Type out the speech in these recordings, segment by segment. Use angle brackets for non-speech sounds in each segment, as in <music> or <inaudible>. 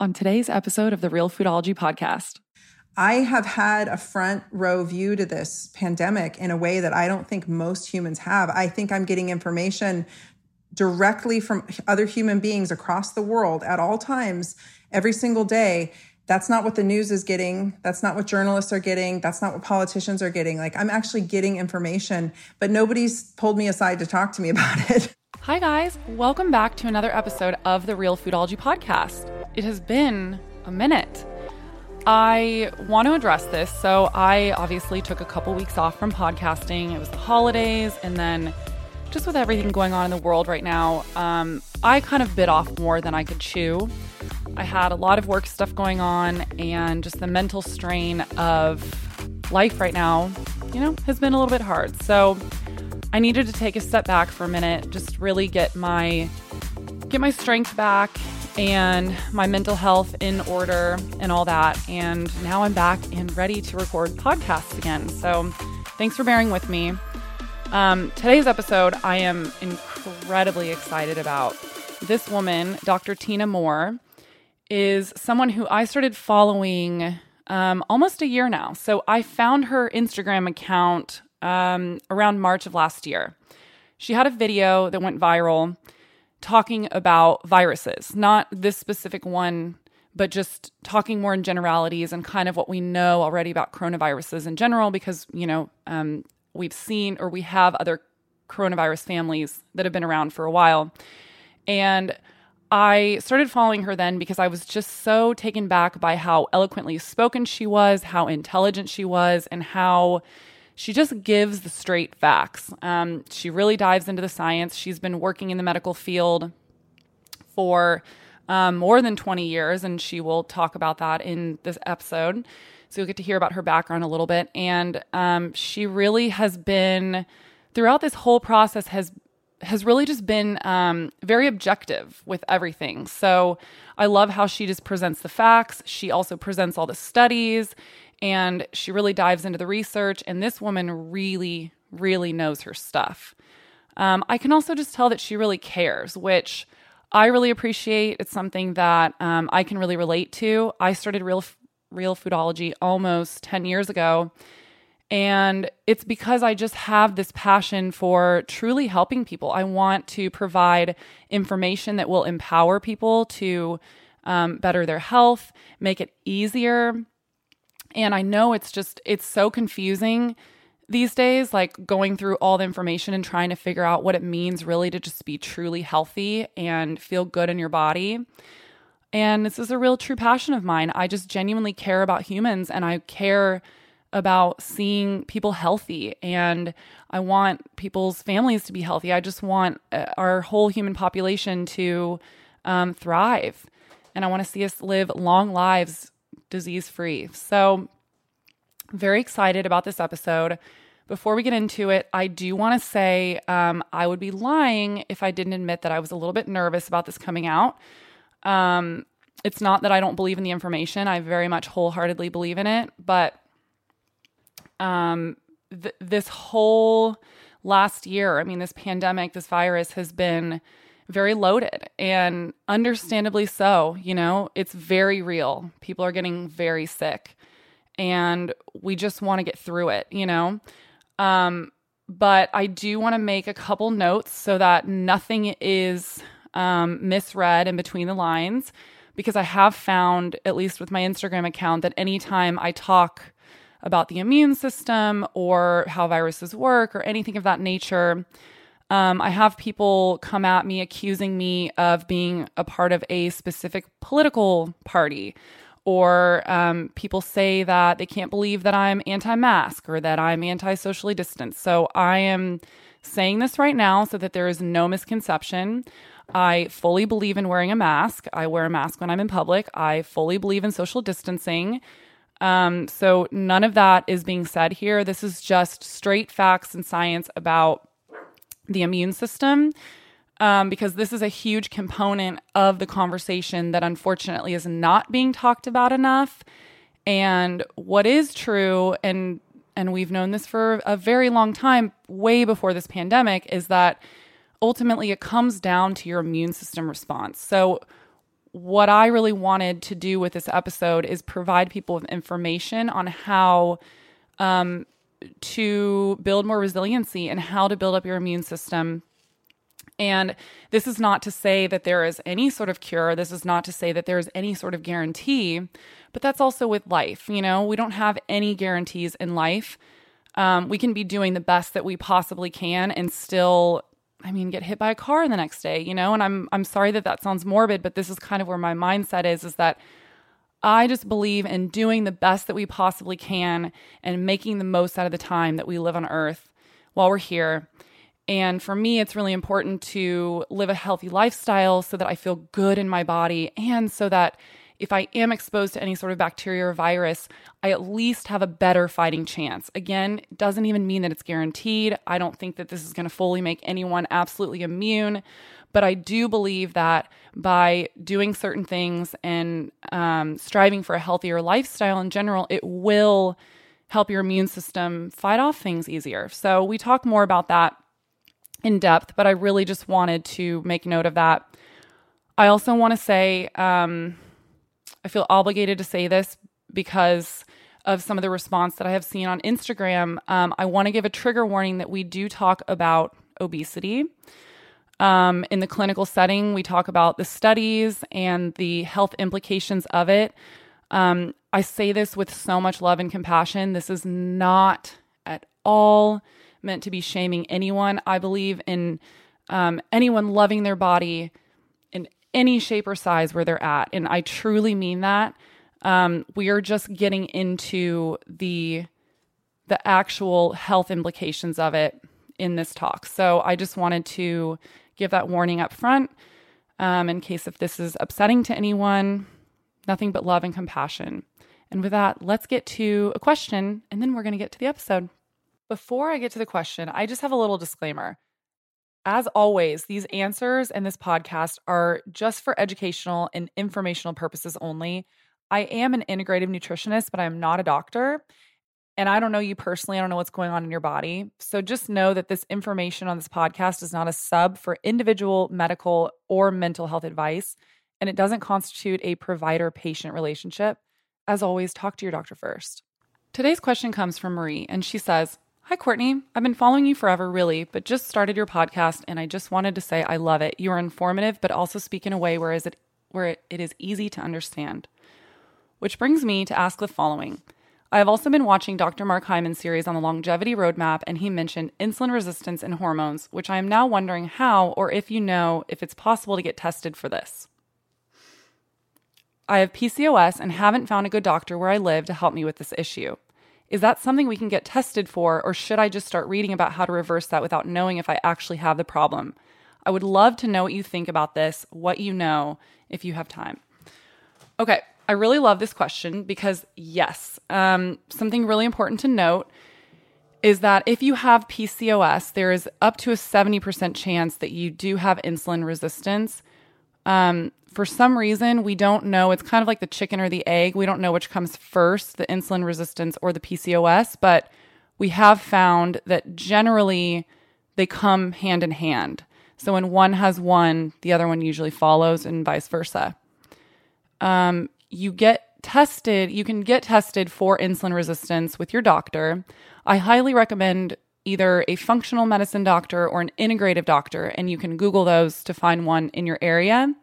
on today's episode of the Real Foodology podcast. I have had a front row view to this pandemic in a way that I don't think most humans have. I think I'm getting information directly from other human beings across the world at all times, every single day. That's not what the news is getting. That's not what journalists are getting. That's not what politicians are getting. Like, I'm actually getting information, but nobody's pulled me aside to talk to me <laughs> about it. Hi, guys. Welcome back to another episode of the Real Foodology podcast. It has been a minute. I want to address this. So, I obviously took a couple weeks off from podcasting. It was the holidays, and then just with everything going on in the world right now, um, I kind of bit off more than I could chew. I had a lot of work stuff going on, and just the mental strain of life right now, you know, has been a little bit hard. So, I needed to take a step back for a minute, just really get my get my strength back and my mental health in order and all that. And now I'm back and ready to record podcasts again. So thanks for bearing with me. Um, today's episode, I am incredibly excited about. This woman, Dr. Tyna Moore, is someone who I started following um, almost a year now. So I found her Instagram account um, around March of last year. She had a video that went viral talking about viruses, not this specific one, but just talking more in generalities and kind of what we know already about coronaviruses in general, because, you know, um, we've seen or we have other coronavirus families that have been around for a while. And I started following her then because I was just so taken back by how eloquently spoken she was, how intelligent she was, and how she just gives the straight facts. Um, she really dives into the science. She's been working in the medical field for um, more than 20 years, and she will talk about that in this episode. So you'll get to hear about her background a little bit. And um, she really has been, throughout this whole process, has has really just been um, very objective with everything. So I love how she just presents the facts. She also presents all the studies and she really dives into the research. And this woman really, really knows her stuff. Um, I can also just tell that she really cares, which I really appreciate. It's something that um, I can really relate to. I started real real foodology almost 10 years ago. And it's because I just have this passion for truly helping people. I want to provide information that will empower people to um, better their health, make it easier and I know it's just, it's so confusing these days, like going through all the information and trying to figure out what it means really to just be truly healthy and feel good in your body. And this is a real true passion of mine. I just genuinely care about humans and I care about seeing people healthy and I want people's families to be healthy. I just want uh, our whole human population to um, thrive. And I want to see us live long lives disease free. So, very excited about this episode. Before we get into it, I do want to say um, I would be lying if I didn't admit that I was a little bit nervous about this coming out. Um, it's not that I don't believe in the information, I very much wholeheartedly believe in it, but um, th- this whole last year, I mean, this pandemic, this virus has been very loaded and understandably so. You know, it's very real. People are getting very sick and we just want to get through it, you know? Um, but I do want to make a couple notes so that nothing is um, misread in between the lines because I have found, at least with my Instagram account, that anytime I talk about the immune system or how viruses work or anything of that nature, um, I have people come at me accusing me of being a part of a specific political party, or um, people say that they can't believe that I'm anti mask or that I'm anti socially distanced. So I am saying this right now so that there is no misconception. I fully believe in wearing a mask. I wear a mask when I'm in public. I fully believe in social distancing. Um, so none of that is being said here. This is just straight facts and science about the immune system um, because this is a huge component of the conversation that unfortunately is not being talked about enough. And what is true, and and we've known this for a very long time, way before this pandemic, is that ultimately it comes down to your immune system response. So what I really wanted to do with this episode is provide people with information on how um, to build more resiliency and how to build up your immune system. And this is not to say that there is any sort of cure. This is not to say that there is any sort of guarantee, but that's also with life. You know, we don't have any guarantees in life. Um, we can be doing the best that we possibly can and still I mean, get hit by a car the next day, you know? And I'm I'm sorry that that sounds morbid, but this is kind of where my mindset is is that I just believe in doing the best that we possibly can and making the most out of the time that we live on earth while we're here. And for me, it's really important to live a healthy lifestyle so that I feel good in my body and so that if I am exposed to any sort of bacteria or virus, I at least have a better fighting chance. Again, doesn't even mean that it's guaranteed. I don't think that this is going to fully make anyone absolutely immune, but I do believe that by doing certain things and um, striving for a healthier lifestyle in general, it will help your immune system fight off things easier. So we talk more about that in depth, but I really just wanted to make note of that. I also want to say, um, I feel obligated to say this because of some of the response that I have seen on Instagram. Um, I want to give a trigger warning that we do talk about obesity. Um, in the clinical setting, we talk about the studies and the health implications of it. Um, I say this with so much love and compassion. This is not at all meant to be shaming anyone. I believe in um, anyone loving their body in any shape or size where they're at. And I truly mean that. Um, we are just getting into the the actual health implications of it in this talk. So I just wanted to give that warning up front um, in case if this is upsetting to anyone. Nothing but love and compassion. And with that, let's get to a question and then we're going to get to the episode. Before I get to the question, I just have a little disclaimer. As always, these answers and this podcast are just for educational and informational purposes only. I am an integrative nutritionist, but I'm not a doctor. And I don't know you personally. I don't know what's going on in your body. So just know that this information on this podcast is not a sub for individual medical or mental health advice. And it doesn't constitute a provider patient relationship. As always, talk to your doctor first. Today's question comes from Marie, and she says, Hi, Courtney. I've been following you forever, really, but just started your podcast, and I just wanted to say I love it. You are informative, but also speak in a way where is it where it is easy to understand. Which brings me to ask the following. I have also been watching Dr. Mark Hyman's series on the longevity roadmap, and he mentioned insulin resistance and hormones, which I am now wondering how or if you know if it's possible to get tested for this. I have PCOS and haven't found a good doctor where I live to help me with this issue. Is that something we can get tested for, or should I just start reading about how to reverse that without knowing if I actually have the problem? I would love to know what you think about this, what you know, if you have time. Okay, I really love this question because, yes, um, something really important to note is that if you have PCOS, there is up to a 70% chance that you do have insulin resistance. Um, for some reason, we don't know. It's kind of like the chicken or the egg. We don't know which comes first, the insulin resistance or the PCOS, but we have found that generally they come hand in hand. So when one has one, the other one usually follows, and vice versa. Um, you get tested, you can get tested for insulin resistance with your doctor. I highly recommend either a functional medicine doctor or an integrative doctor, and you can Google those to find one in your area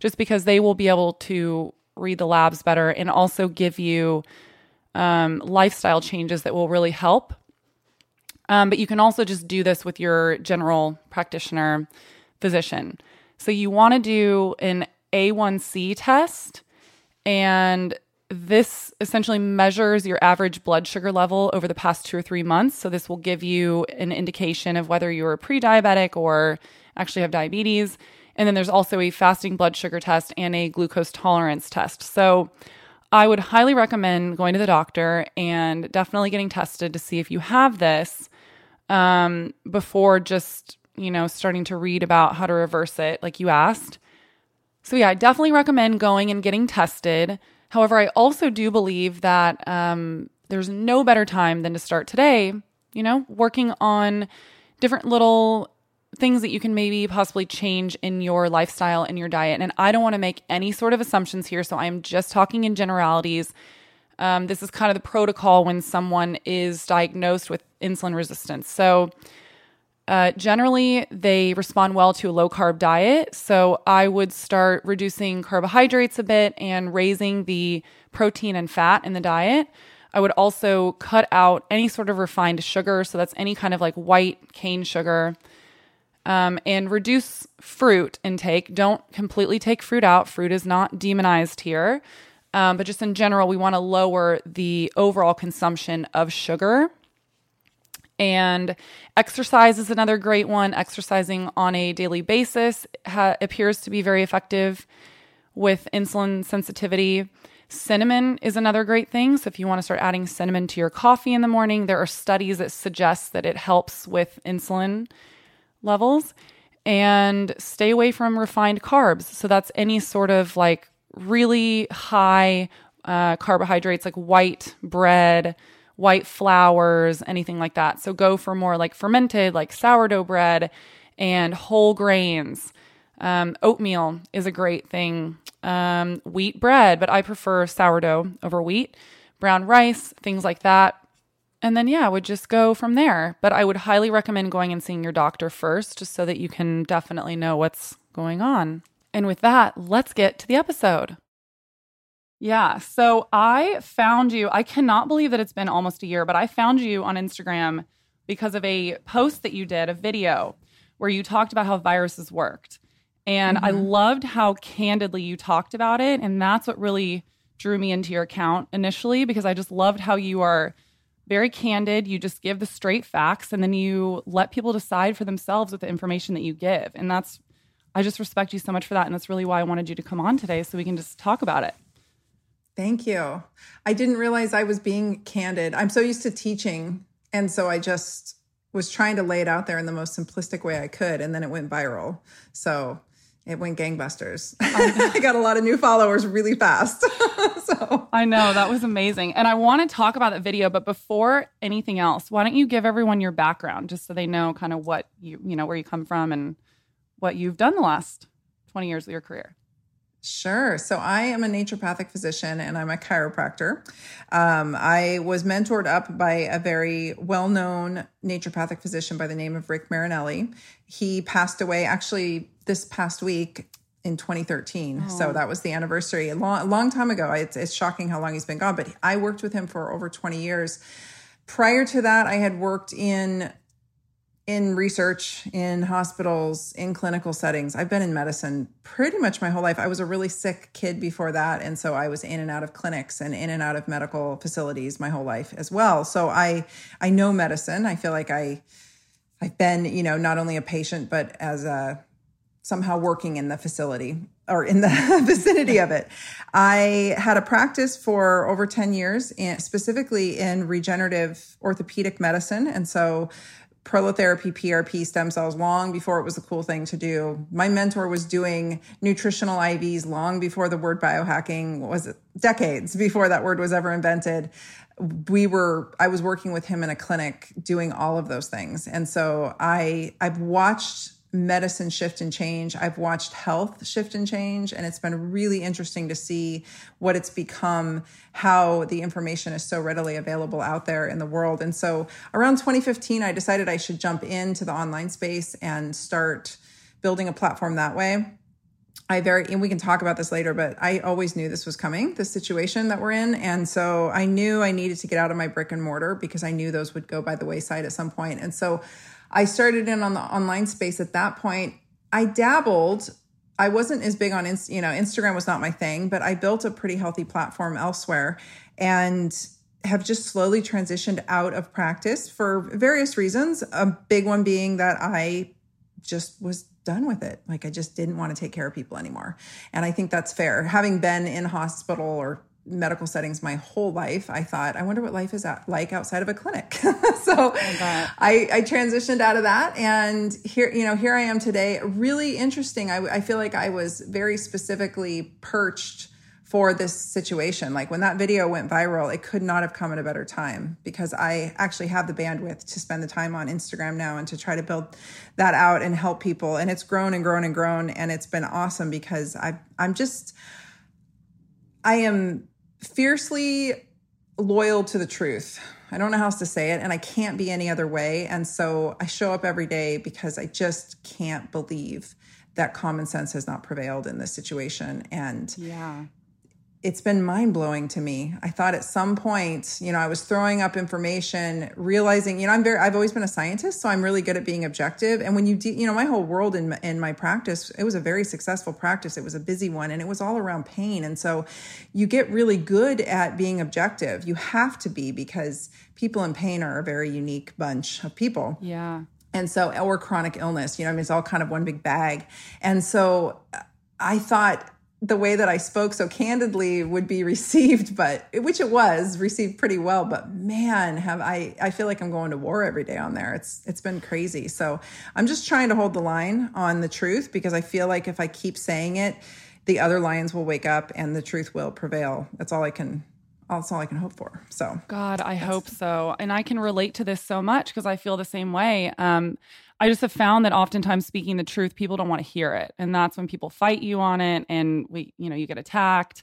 just because they will be able to read the labs better and also give you um, lifestyle changes that will really help. Um, but you can also just do this with your general practitioner physician. So you want to do an A1C test, and this essentially measures your average blood sugar level over the past two or three months. So this will give you an indication of whether you're pre diabetic or actually have diabetes. And then there's also a fasting blood sugar test and a glucose tolerance test. So I would highly recommend going to the doctor and definitely getting tested to see if you have this um, before just, you know, starting to read about how to reverse it, like you asked. So, yeah, I definitely recommend going and getting tested. However, I also do believe that um, there's no better time than to start today, you know, working on different little things that you can maybe possibly change in your lifestyle and your diet. And I don't want to make any sort of assumptions here. So I'm just talking in generalities. Um, this is kind of the protocol when someone is diagnosed with insulin resistance. So, uh, generally, they respond well to a low carb diet. So, I would start reducing carbohydrates a bit and raising the protein and fat in the diet. I would also cut out any sort of refined sugar. So, that's any kind of like white cane sugar. Um, and reduce fruit intake. Don't completely take fruit out. Fruit is not demonized here. Um, but just in general, we want to lower the overall consumption of sugar. And exercise is another great one. Exercising on a daily basis ha- appears to be very effective with insulin sensitivity. Cinnamon is another great thing. So, if you want to start adding cinnamon to your coffee in the morning, there are studies that suggest that it helps with insulin levels. And stay away from refined carbs. So, that's any sort of like really high uh, carbohydrates like white bread, white flours, anything like that. So go for more like fermented, like sourdough bread and whole grains. Um, oatmeal is a great thing. Um, wheat bread, but I prefer sourdough over wheat. Brown rice, things like that. And then, yeah, I would just go from there. But I would highly recommend going and seeing your doctor first, just so that you can definitely know what's going on. And with that, let's get to the episode. Yeah. So I found you. I cannot believe that it's been almost a year, but I found you on Instagram because of a post that you did, a video where you talked about how viruses worked. And mm-hmm. I loved how candidly you talked about it. And that's what really drew me into your account initially because I just loved how you are very candid. You just give the straight facts and then you let people decide for themselves with the information that you give. And that's I just respect you so much for that. And that's really why I wanted you to come on today so we can just talk about it. Thank you. I didn't realize I was being candid. I'm so used to teaching. And so I just was trying to lay it out there in the most simplistic way I could. And then it went viral. So it went gangbusters. <laughs> I got a lot of new followers really fast. <laughs> so I know that was amazing. And I want to talk about that video, but before anything else, why don't you give everyone your background just so they know kind of what you, you know, where you come from and what you've done the last 20 years of your career. Sure. So I am a naturopathic physician and I'm a chiropractor. Um, I was mentored up by a very well known naturopathic physician by the name of Rick Marinelli. He passed away actually this past week in 2013. Oh. So that was the anniversary a long, a long time ago. It's, it's shocking how long he's been gone, but I worked with him for over 20 years. Prior to that, I had worked in in research, in hospitals, in clinical settings. I've been in medicine pretty much my whole life. I was a really sick kid before that. And so I was in and out of clinics and in and out of medical facilities my whole life as well. So I I know medicine. I feel like I I've been, you know, not only a patient, but as a somehow working in the facility or in the <laughs> vicinity of it. I had a practice for over 10 years, specifically in regenerative orthopedic medicine. And so prolotherapy PRP stem cells long before it was a cool thing to do. My mentor was doing nutritional IVs long before the word biohacking was decades before that word was ever invented. We were I was working with him in a clinic doing all of those things. And so I I've watched medicine shift and change. I've watched health shift and change, and it's been really interesting to see what it's become, how the information is so readily available out there in the world. And so around 2015, I decided I should jump into the online space and start building a platform that way. I very, and we can talk about this later, but I always knew this was coming, the situation that we're in. And so I knew I needed to get out of my brick and mortar because I knew those would go by the wayside at some point. And so I started in on the online space at that point. I dabbled. I wasn't as big on, you know, Instagram was not my thing, but I built a pretty healthy platform elsewhere and have just slowly transitioned out of practice for various reasons. A big one being that I just was done with it. Like I just didn't want to take care of people anymore. And I think that's fair. Having been in hospital or medical settings my whole life, I thought, I wonder what life is like outside of a clinic. <laughs> so I, I, transitioned out of that, and here, you know, here I am today. Really interesting. I, I feel like I was very specifically perched for this situation. Like when that video went viral, it could not have come at a better time because I actually have the bandwidth to spend the time on Instagram now and to try to build that out and help people. And it's grown and grown and grown. And it's been awesome because I I'm just I am fiercely loyal to the truth. I don't know how else to say it, and I can't be any other way. And so I show up every day because I just can't believe that common sense has not prevailed in this situation. And yeah it's been mind blowing to me. I thought at some point, you know, I was throwing up information, realizing, you know, I'm very, I've always been a scientist, so I'm really good at being objective. And when you, de- you know, my whole world in in my practice, it was a very successful practice. It was a busy one, and it was all around pain. And so, you get really good at being objective. You have to be because people in pain are a very unique bunch of people. Yeah. And so, or chronic illness, you know, I mean, it's all kind of one big bag. And so, I thought the way that I spoke so candidly would be <laughs> received, but which it was received pretty well. But man, have I, I feel like I'm going to war every day on there. It's, it's been crazy. So I'm just trying to hold the line on the truth because I feel like if I keep saying it, the other lions will wake up and the truth will prevail. That's all I can, that's all I can hope for. So God, I hope so. And I can relate to this so much because I feel the same way. Um, I just have found that oftentimes speaking the truth, people don't want to hear it. And that's when people fight you on it and we, you know, you get attacked.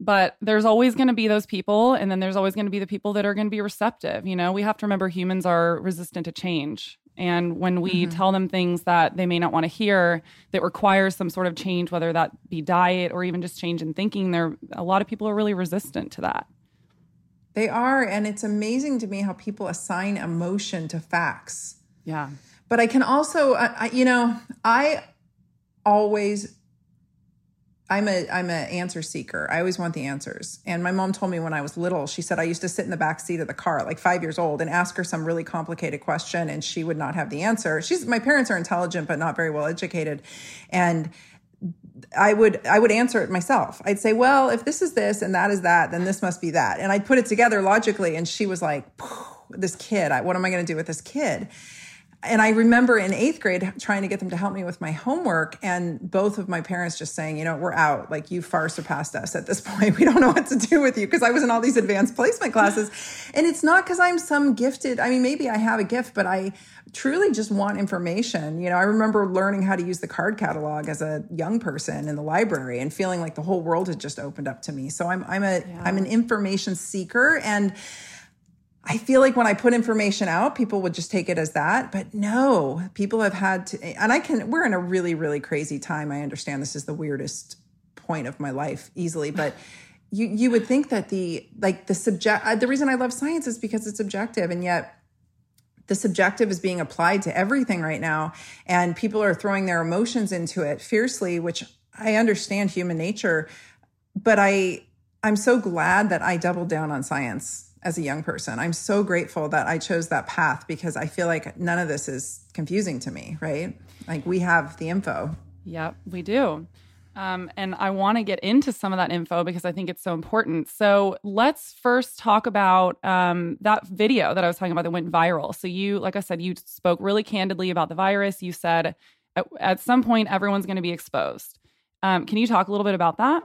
But there's always going to be those people. And then there's always going to be the people that are going to be receptive. You know, we have to remember humans are resistant to change. And when we mm-hmm. tell them things that they may not want to hear that requires some sort of change, whether that be diet or even just change in thinking, there a lot of people are really resistant to that. They are. And it's amazing to me how people assign emotion to facts yeah. But I can also, I, you know, I always I'm a I'm an answer seeker. I always want the answers. And my mom told me when I was little, she said I used to sit in the back seat of the car, like five years old, and ask her some really complicated question, and she would not have the answer. She's my parents are intelligent but not very well educated, and I would I would answer it myself. I'd say, well, if this is this and that is that, then this must be that, and I'd put it together logically. And she was like, this kid, what am I going to do with this kid? And I remember in eighth grade trying to get them to help me with my homework, and both of my parents just saying, you know, we're out. Like, you far surpassed us at this <laughs> point. We don't know what to do with you because I was in all these advanced placement classes. And it's not because I'm some gifted, I mean, maybe I have a gift, but I truly just want information. You know, I remember learning how to use the card catalog as a young person in the library and feeling like the whole world had just opened up to me. So I'm, I'm a, yeah. I'm an information seeker. And, I feel like when I put information out, people would just take it as that. But no, people have had to, and I can, we're in a really, really crazy time. I understand this is the weirdest point of my life easily, <sighs> but you, you would think that the, like the subject, uh, the reason I love science is because it's objective. And yet, the subjective is being applied to everything right now. And people are throwing their emotions into it fiercely, which I understand human nature. But I, I'm so glad that I doubled down on science as a young person. I'm so grateful that I chose that path because I feel like none of this is confusing to me, right? Like we have the info. Yep, we do. Um, and I want to get into some of that info because I think it's so important. So let's first talk about um, that video that I was talking about that went viral. So you, like I said, you spoke really candidly about the virus. You said at, at some point everyone's going to be exposed. Um, can you talk a little bit about that?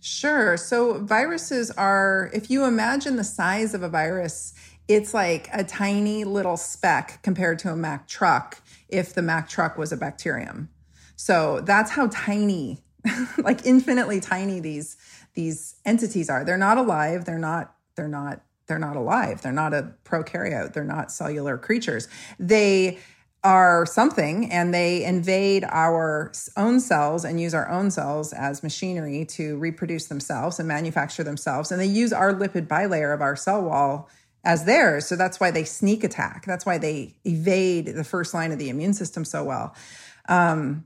Sure. So viruses are, if you imagine the size of a virus, it's like a tiny little speck compared to a Mack truck if the Mack truck was a bacterium. So that's how tiny, <laughs> like infinitely tiny these these entities are. They're not alive. They're not they're not they're not alive. They're not a prokaryote. They're not cellular creatures. They are something and they invade our own cells and use our own cells as machinery to reproduce themselves and manufacture themselves. And they use our lipid bilayer of our cell wall as theirs. So that's why they sneak attack. That's why they evade the first line of the immune system so well. Um,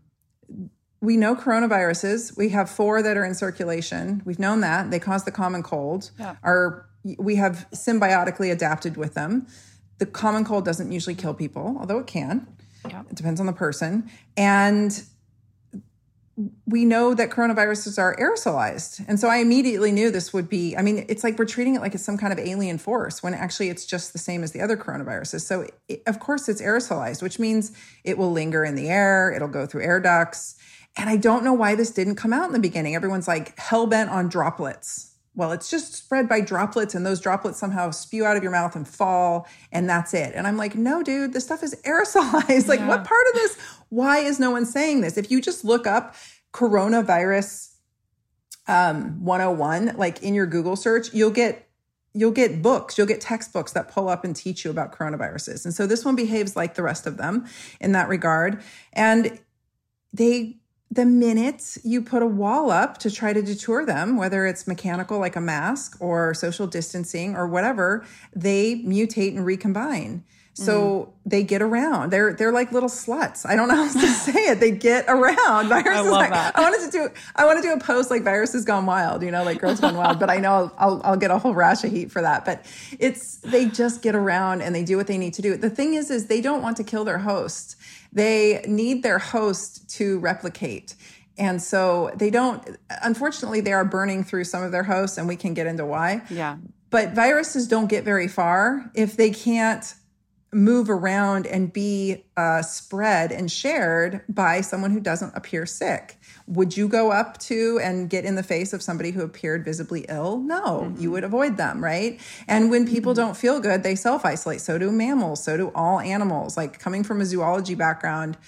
we know coronaviruses. We have four that are in circulation. We've known that they cause the common cold. Yeah. Our we have symbiotically adapted with them. The common cold doesn't usually kill people, although it can. Yeah. It depends on the person. And we know that coronaviruses are aerosolized. And so I immediately knew this would be, I mean, it's like we're treating it like it's some kind of alien force when actually it's just the same as the other coronaviruses. So, it, of course, it's aerosolized, which means it will linger in the air, it'll go through air ducts. And I don't know why this didn't come out in the beginning. Everyone's like hell bent on droplets. Well, it's just spread by droplets, and those droplets somehow spew out of your mouth and fall, and that's it. And I'm like, no, dude, this stuff is <laughs> aerosolized. like, what part of this? Why is no one saying this? If you just look up coronavirus um, 101, like in your Google search, you'll get you'll get books, you'll get textbooks that pull up and teach you about coronaviruses. And so this one behaves like the rest of them in that regard. And they the minute you put a wall up to try to deter them, whether it's mechanical like a mask or social distancing or whatever, they mutate and recombine. So mm. they get around. They're they're like little sluts. I don't know how else to <laughs> say it. They get around. Viruses. I love like, that. I wanted to do I want to do a post like viruses gone wild. You know, like girls gone wild. But I know I'll I'll get a whole rash of heat for that. But it's they just get around and they do what they need to do. The thing is, is they don't want to kill their host. They need their host to replicate. And so they don't, unfortunately, they are burning through some of their hosts, and we can get into why. Yeah. But viruses don't get very far if they can't move around and be uh, spread and shared by someone who doesn't appear sick. Would you go up to and get in the face of somebody who appeared visibly ill? No, mm-hmm. you would avoid them, right? And when people mm-hmm. don't feel good, they self isolate. So do mammals, so do all animals. Like coming from a zoology background,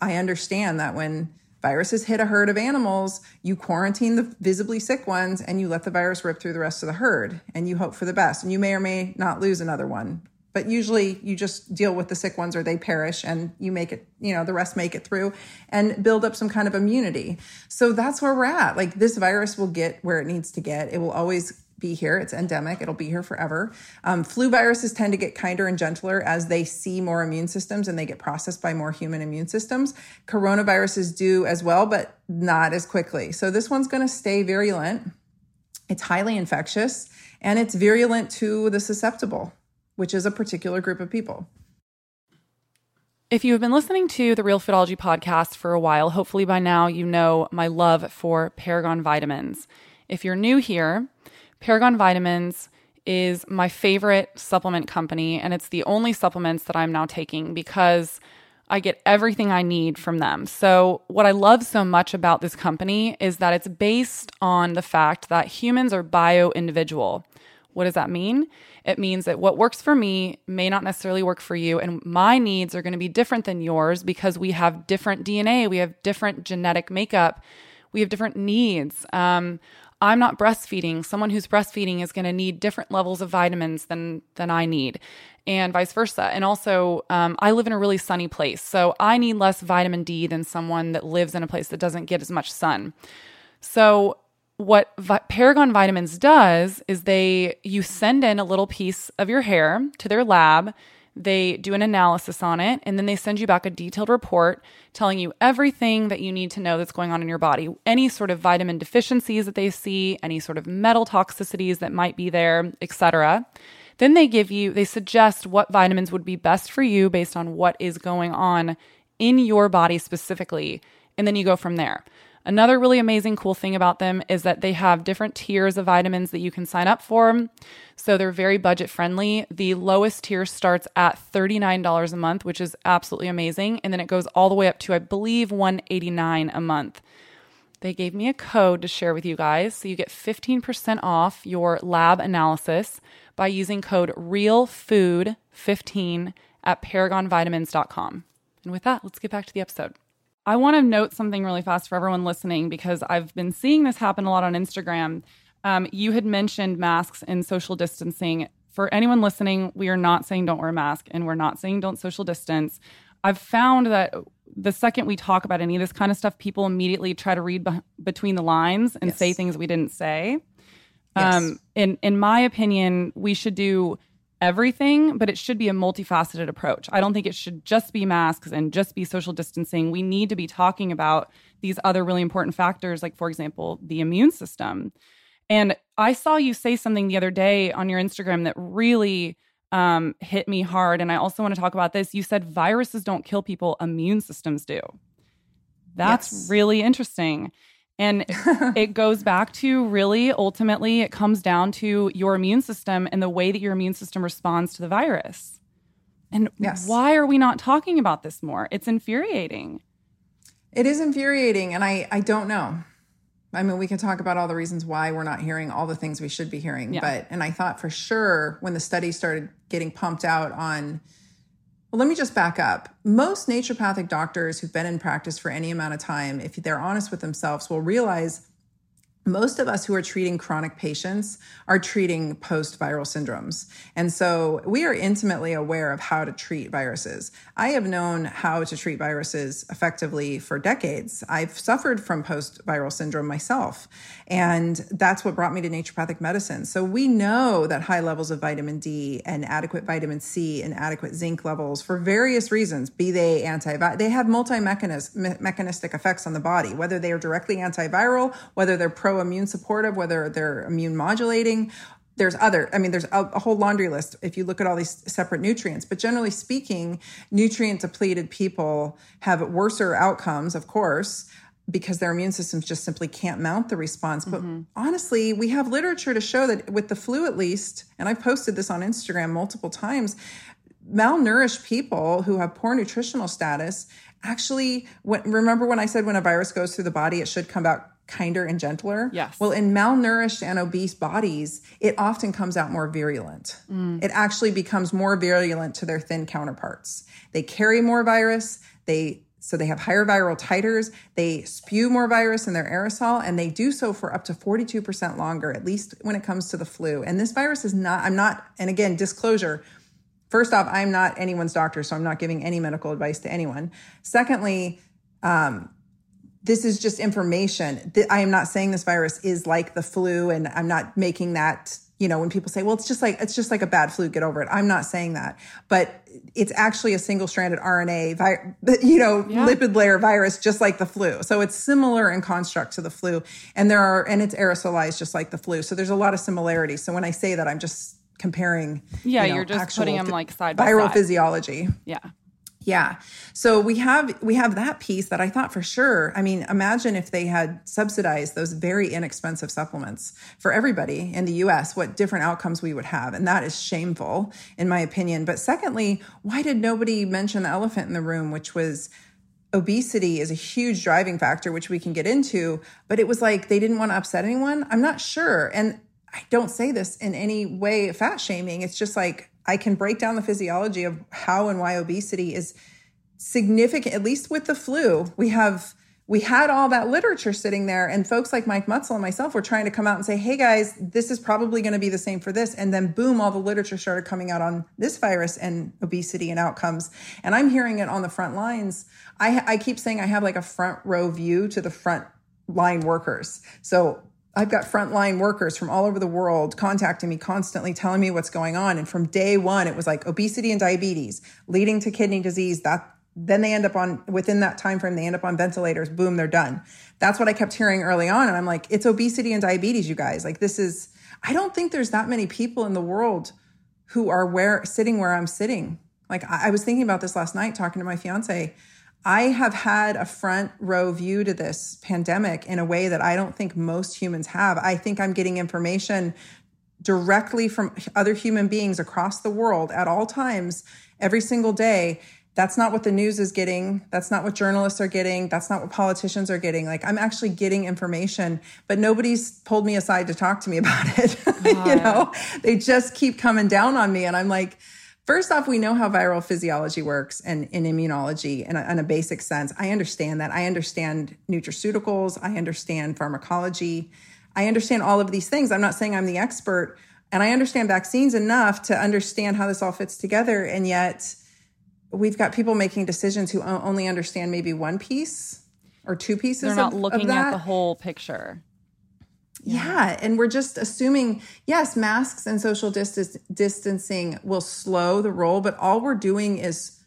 I understand that when viruses hit a herd of animals, you quarantine the visibly sick ones and you let the virus rip through the rest of the herd and you hope for the best. And you may or may not lose another one but usually you just deal with the sick ones or they perish and you make it you know the rest make it through and build up some kind of immunity. So that's where we're at. Like this virus will get where it needs to get. It will always be here. It's endemic. It'll be here forever. Um, flu viruses tend to get kinder and gentler as they see more immune systems and they get processed by more human immune systems. Coronaviruses do as well but not as quickly. So this one's going to stay virulent. It's highly infectious and it's virulent to the susceptible which is a particular group of people. If you have been listening to the Real Foodology podcast for a while, hopefully by now you know my love for Paragon Vitamins. If you're new here, Paragon Vitamins is my favorite supplement company, and it's the only supplements that I'm now taking because I get everything I need from them. So, what I love so much about this company is that it's based on the fact that humans are bio individual. What does that mean? It means that what works for me may not necessarily work for you, and my needs are going to be different than yours because we have different DNA, we have different genetic makeup, we have different needs. Um, I'm not breastfeeding. Someone who's breastfeeding is going to need different levels of vitamins than than I need, and vice versa. And also, um, I live in a really sunny place, so I need less vitamin D than someone that lives in a place that doesn't get as much sun. So what Vi- Paragon Vitamins does is they you send in a little piece of your hair to their lab. They do an analysis on it and then they send you back a detailed report telling you everything that you need to know that's going on in your body. Any sort of vitamin deficiencies that they see, any sort of metal toxicities that might be there, etc. Then they give you they suggest what vitamins would be best for you based on what is going on in your body specifically and then you go from there. Another really amazing cool thing about them is that they have different tiers of vitamins that you can sign up for. So they're very budget friendly. The lowest tier starts at $39 a month, which is absolutely amazing, and then it goes all the way up to I believe $189 a month. They gave me a code to share with you guys. So you get 15% off your lab analysis by using code REALFOOD15 at paragonvitamins.com. And with that, let's get back to the episode. I want to note something really fast for everyone listening because I've been seeing this happen a lot on Instagram. Um, you had mentioned masks and social distancing. For anyone listening, we are not saying don't wear a mask and we're not saying don't social distance. I've found that the second we talk about any of this kind of stuff, people immediately try to read be- between the lines and yes. say things we didn't say. Yes. Um, in in my opinion, we should do everything, but it should be a multifaceted approach. I don't think it should just be masks and just be social distancing. We need to be talking about these other really important factors, like, for example, the immune system. And I saw you say something the other day on your Instagram that really um, hit me hard. And I also want to talk about this. You said viruses don't kill people, immune systems do. That's yes. really interesting. And <laughs> it goes back to really ultimately, it comes down to your immune system and the way that your immune system responds to the virus. And yes. why are we not talking about this more? It's infuriating. It is infuriating, and I I don't know. I mean, we can talk about all the reasons why we're not hearing all the things we should be hearing, Yeah. but and I thought for sure when the study started getting pumped out on well, let me just back up. Most naturopathic doctors who've been in practice for any amount of time, if they're honest with themselves, will realize most of us who are treating chronic patients are treating post viral syndromes. And so we are intimately aware of how to treat viruses. I have known how to treat viruses effectively for decades. I've suffered from post viral syndrome myself. And that's what brought me to naturopathic medicine. So we know that high levels of vitamin D and adequate vitamin C and adequate zinc levels for various reasons, be they anti they have multi mechanistic effects on the body, whether they are directly antiviral, whether they're pro immune supportive, whether they're immune modulating. There's other, I mean, there's a, a whole laundry list if you look at all these separate nutrients. But generally speaking, nutrient depleted people have worser outcomes, of course, because their immune systems just simply can't mount the response. But mm-hmm. honestly, we have literature to show that with the flu, at least, and I've posted this on Instagram multiple times, malnourished people who have poor nutritional status actually when, remember when i said when a virus goes through the body it should come out kinder and gentler. Yes. well in malnourished and obese bodies it often comes out more virulent. It actually becomes more virulent to their thin counterparts. They carry more virus. They so they have higher viral titers. They spew more virus in their aerosol and they do so for up to 42% longer at least when it comes to the flu. And this virus is not i'm not and again disclosure First off, I'm not anyone's doctor, so I'm not giving any medical advice to anyone. Secondly, um, this is just information. I am not saying this virus is like the flu, and I'm not making that. You know, when people say, "Well, it's just like it's just like a bad flu, get over it," I'm not saying that, but it's actually a single-stranded RNA, vi- <laughs> you know, Yeah. lipid layer virus, just like the flu. So it's similar in construct to the flu, and there are, and it's aerosolized just like the flu. So there's a lot of similarities. So when I say that, I'm just comparing. Yeah, you know, you're just putting them like, side by viral side. physiology. Yeah. Yeah. So we have we have that piece that I thought for sure. I mean, imagine if they had subsidized those very inexpensive supplements for everybody in the US, what different outcomes we would have. And that is shameful in my opinion. But secondly, why did nobody mention the elephant in the room, which was obesity is a huge driving factor, which we can get into, but it was like they didn't want to upset anyone. I'm not sure. And I don't say this in any way fat shaming. It's just like I can break down the physiology of how and why obesity is significant, at least with the flu. We have we had all that literature sitting there, and folks like Mike Mutzel and myself were trying to come out and say, hey guys, this is probably going to be the same for this. And then boom, all the literature started coming out on this virus and obesity and outcomes. And I'm hearing it on the front lines. I, I keep saying I have like a front row view to the front line workers. So I've got frontline workers from all over the world contacting me constantly, telling me what's going on. And from day one, it was like obesity and diabetes leading to kidney disease. That then they end up on within that time frame, they end up on ventilators. Boom, they're done. That's what I kept hearing early on, and I'm like, it's obesity and diabetes, you guys. Like this is. I don't think there's that many people in the world who are where sitting where I'm sitting. Like I, I was thinking about this last night, talking to my fiance. I have had a front row view to this pandemic in a way that I don't think most humans have. I think I'm getting information directly from other human beings across the world at all times, every single day. That's not what the news is getting. That's not what journalists are getting. That's not what politicians are getting. Like I'm actually getting information, but nobody's pulled me aside to talk to me <laughs> about it. <laughs> you know, they just keep coming down on me. And I'm like, First off, we know how viral physiology works and in immunology in a, in a basic sense. I understand that. I understand nutraceuticals. I understand pharmacology. I understand all of these things. I'm not saying I'm the expert, and I understand vaccines enough to understand how this all fits together. And yet, we've got people making decisions who only understand maybe one piece or two pieces. They're not of- of looking at the whole picture. Yeah. And we're just assuming, yes, masks and social distance, distancing will slow the roll, but all we're doing is,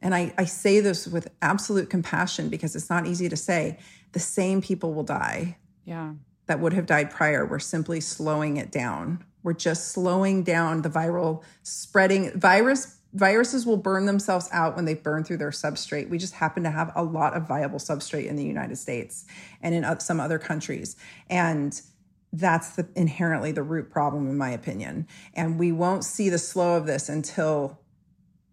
and I, I say this with absolute compassion because it's not easy to say, the same people will die Yeah. that would have died prior. We're simply slowing it down. We're just slowing down the viral spreading. Virus viruses will burn themselves out when they burn through their substrate. We just happen to have a lot of viable substrate in the United States and in some other countries. And that's the inherently the root problem in my opinion. And we won't see the slow of this until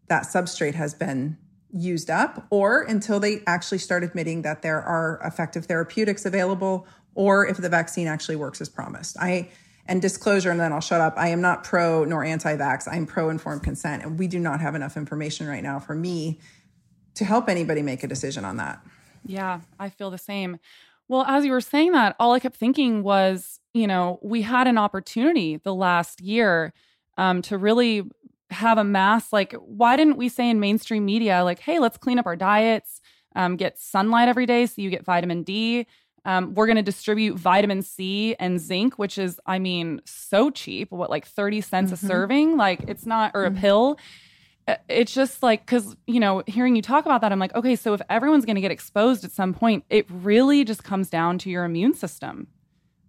that substrate has been used up or until they actually start admitting that there are effective therapeutics available or if the vaccine actually works as promised. I and disclosure and then I'll shut up. I am not pro nor anti-vax. I'm pro informed consent and we do not have enough information right now for me to help anybody make a decision on that. Yeah, I feel the same. Well, as you were saying that, all I kept thinking was, you know, we had an opportunity the last year um, to really have a mass. Like, why didn't we say in mainstream media, like, hey, let's clean up our diets, um, get sunlight every day so you get vitamin D? Um, we're going to distribute vitamin C and zinc, which is, I mean, so cheap. What, like 30 cents mm-hmm. a serving? Like, it's not, or a mm-hmm. pill it's just like because you know hearing you talk about that i'm like okay so if everyone's going to get exposed at some point it really just comes down to your immune system.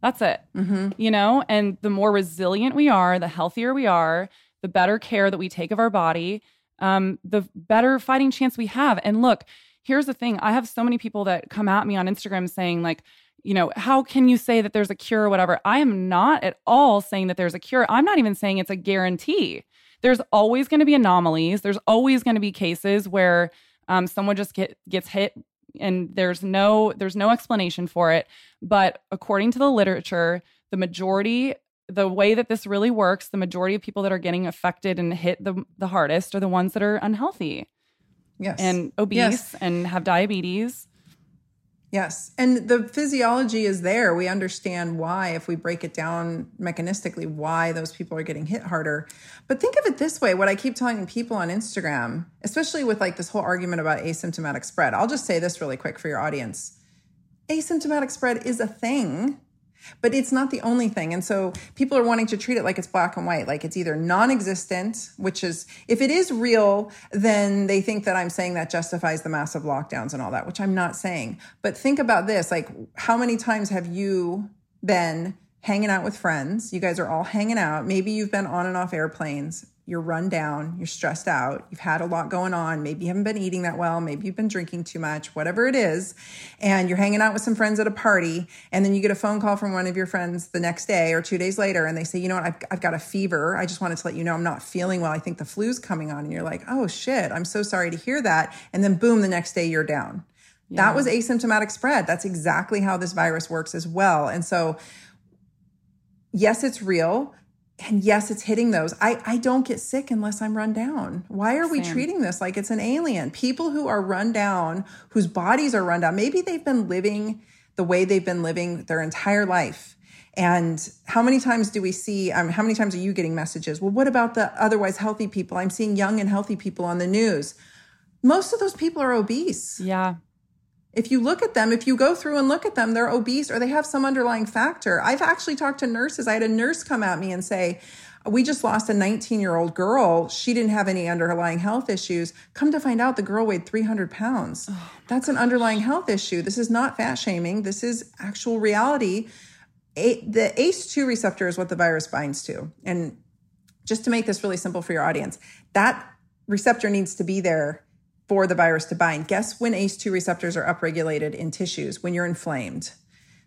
That's it. Mm-hmm. you know and the more resilient we are the healthier we are the better care that we take of our body um, the better fighting chance we have. And look here's the thing i have so many people that come at me on instagram saying like you know how can you say that there's a cure or whatever? I am not at all saying that there's a cure. I'm not even saying it's a guarantee there's always going to be anomalies. There's always going to be cases where um, someone just get, gets hit and there's no there's no explanation for it. But according to the literature, the majority the way that this really works, the majority of people that are getting affected and hit the, the hardest are the ones that are unhealthy. Yes. And obese yes. and have diabetes. Yes. And the physiology is there. We understand why, if we break it down mechanistically, why those people are getting hit harder. But think of it this way what I keep telling people on Instagram, especially with like this whole argument about asymptomatic spread. I'll just say this really quick for your audience asymptomatic spread is a thing but it's not the only thing. And so people are wanting to treat it like it's black and white, like it's either non existent, which is, if it is real, then they think that I'm saying that justifies the massive lockdowns and all that, which I'm not saying. But think about this like, how many times have you been hanging out with friends? You guys are all hanging out. Maybe you've been on and off airplanes you're run down, you're stressed out, you've had a lot going on, maybe you haven't been eating that well, maybe you've been drinking too much, whatever it is, and you're hanging out with some friends at a party, and then you get a phone call from one of your friends the next day or two days later, and they say, you know what, I've, I've got a fever. I just wanted to let you know I'm not feeling well. I think the flu's coming on. And you're like, oh shit, I'm so sorry to hear that. And then boom, the next day you're down. Yeah. That was asymptomatic spread. That's exactly how this virus works as well. And so, yes, it's real and yes, it's hitting those. I, I don't get sick unless I'm run down. Why are Same. we treating this like it's an alien? People who are run down, whose bodies are run down, maybe they've been living the way they've been living their entire life. And how many times do we see, um, how many times are you getting messages? Well, what about the otherwise healthy people? I'm seeing young and healthy people on the news. Most of those people are obese. Yeah. If you look at them, if you go through and look at them, they're obese or they have some underlying factor. I've actually talked to nurses. I had a nurse come at me and say, we just lost a 19 year old girl. She didn't have any underlying health issues. Come to find out, the girl weighed 300 pounds. Oh That's an underlying health issue. This is not fat shaming. This is actual reality. A, the ACE2 receptor is what the virus binds to. And just to make this really simple for your audience, that receptor needs to be there for the virus to bind. Guess when ACE2 receptors are upregulated in tissues? When you're inflamed.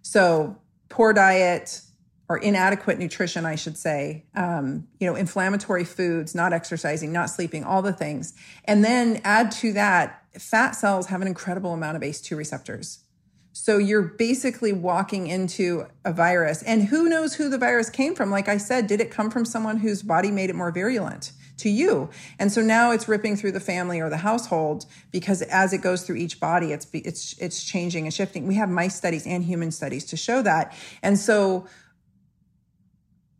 So, poor diet or inadequate nutrition, I should say, um, you know, inflammatory foods, not exercising, not sleeping, all the things. And then add to that, fat cells have an incredible amount of ACE2 receptors. So you're basically walking into a virus. And who knows who the virus came from? Like I said, did it come from someone whose body made it more virulent? To you. And so now it's ripping through the family or the household because as it goes through each body, it's it's it's changing and shifting. We have mice studies and human studies to show that. And so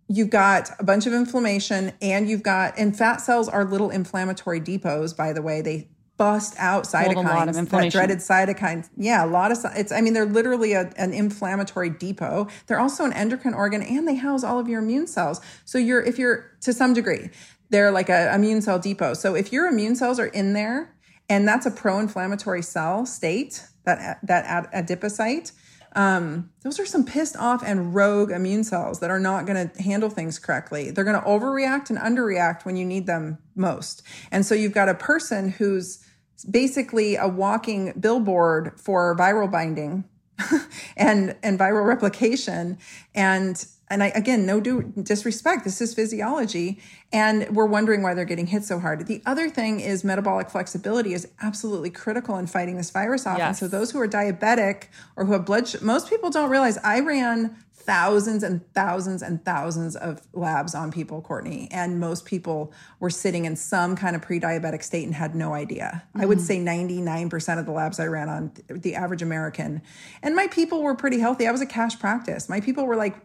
you've got a bunch of inflammation and you've got and fat cells are little inflammatory depots by the way they bust out cytokines that dreaded cytokines yeah a lot of it's i mean they're literally a, an inflammatory depot they're also an endocrine organ and they house all of your immune cells so you're if you're to some degree they're like a immune cell depot. So if your immune cells are in there, and that's a pro-inflammatory cell state, that that adipocyte, um, those are some pissed off and rogue immune cells that are not going to handle things correctly. They're going to overreact and underreact when you need them most. And so you've got a person who's basically a walking billboard for viral binding <laughs> and and viral replication and and I, again, no disrespect. This is physiology. And we're wondering why they're getting hit so hard. The other thing is metabolic flexibility is absolutely critical in fighting this virus off. Yes. And so those who are diabetic or who have blood, sh- most people don't realize I ran thousands and thousands and thousands of labs on people, Courtney. And most people were sitting in some kind of pre diabetic state and had no idea. Mm-hmm. I would say 99% of the labs I ran on the average American. And my people were pretty healthy. I was a cash practice. My people were like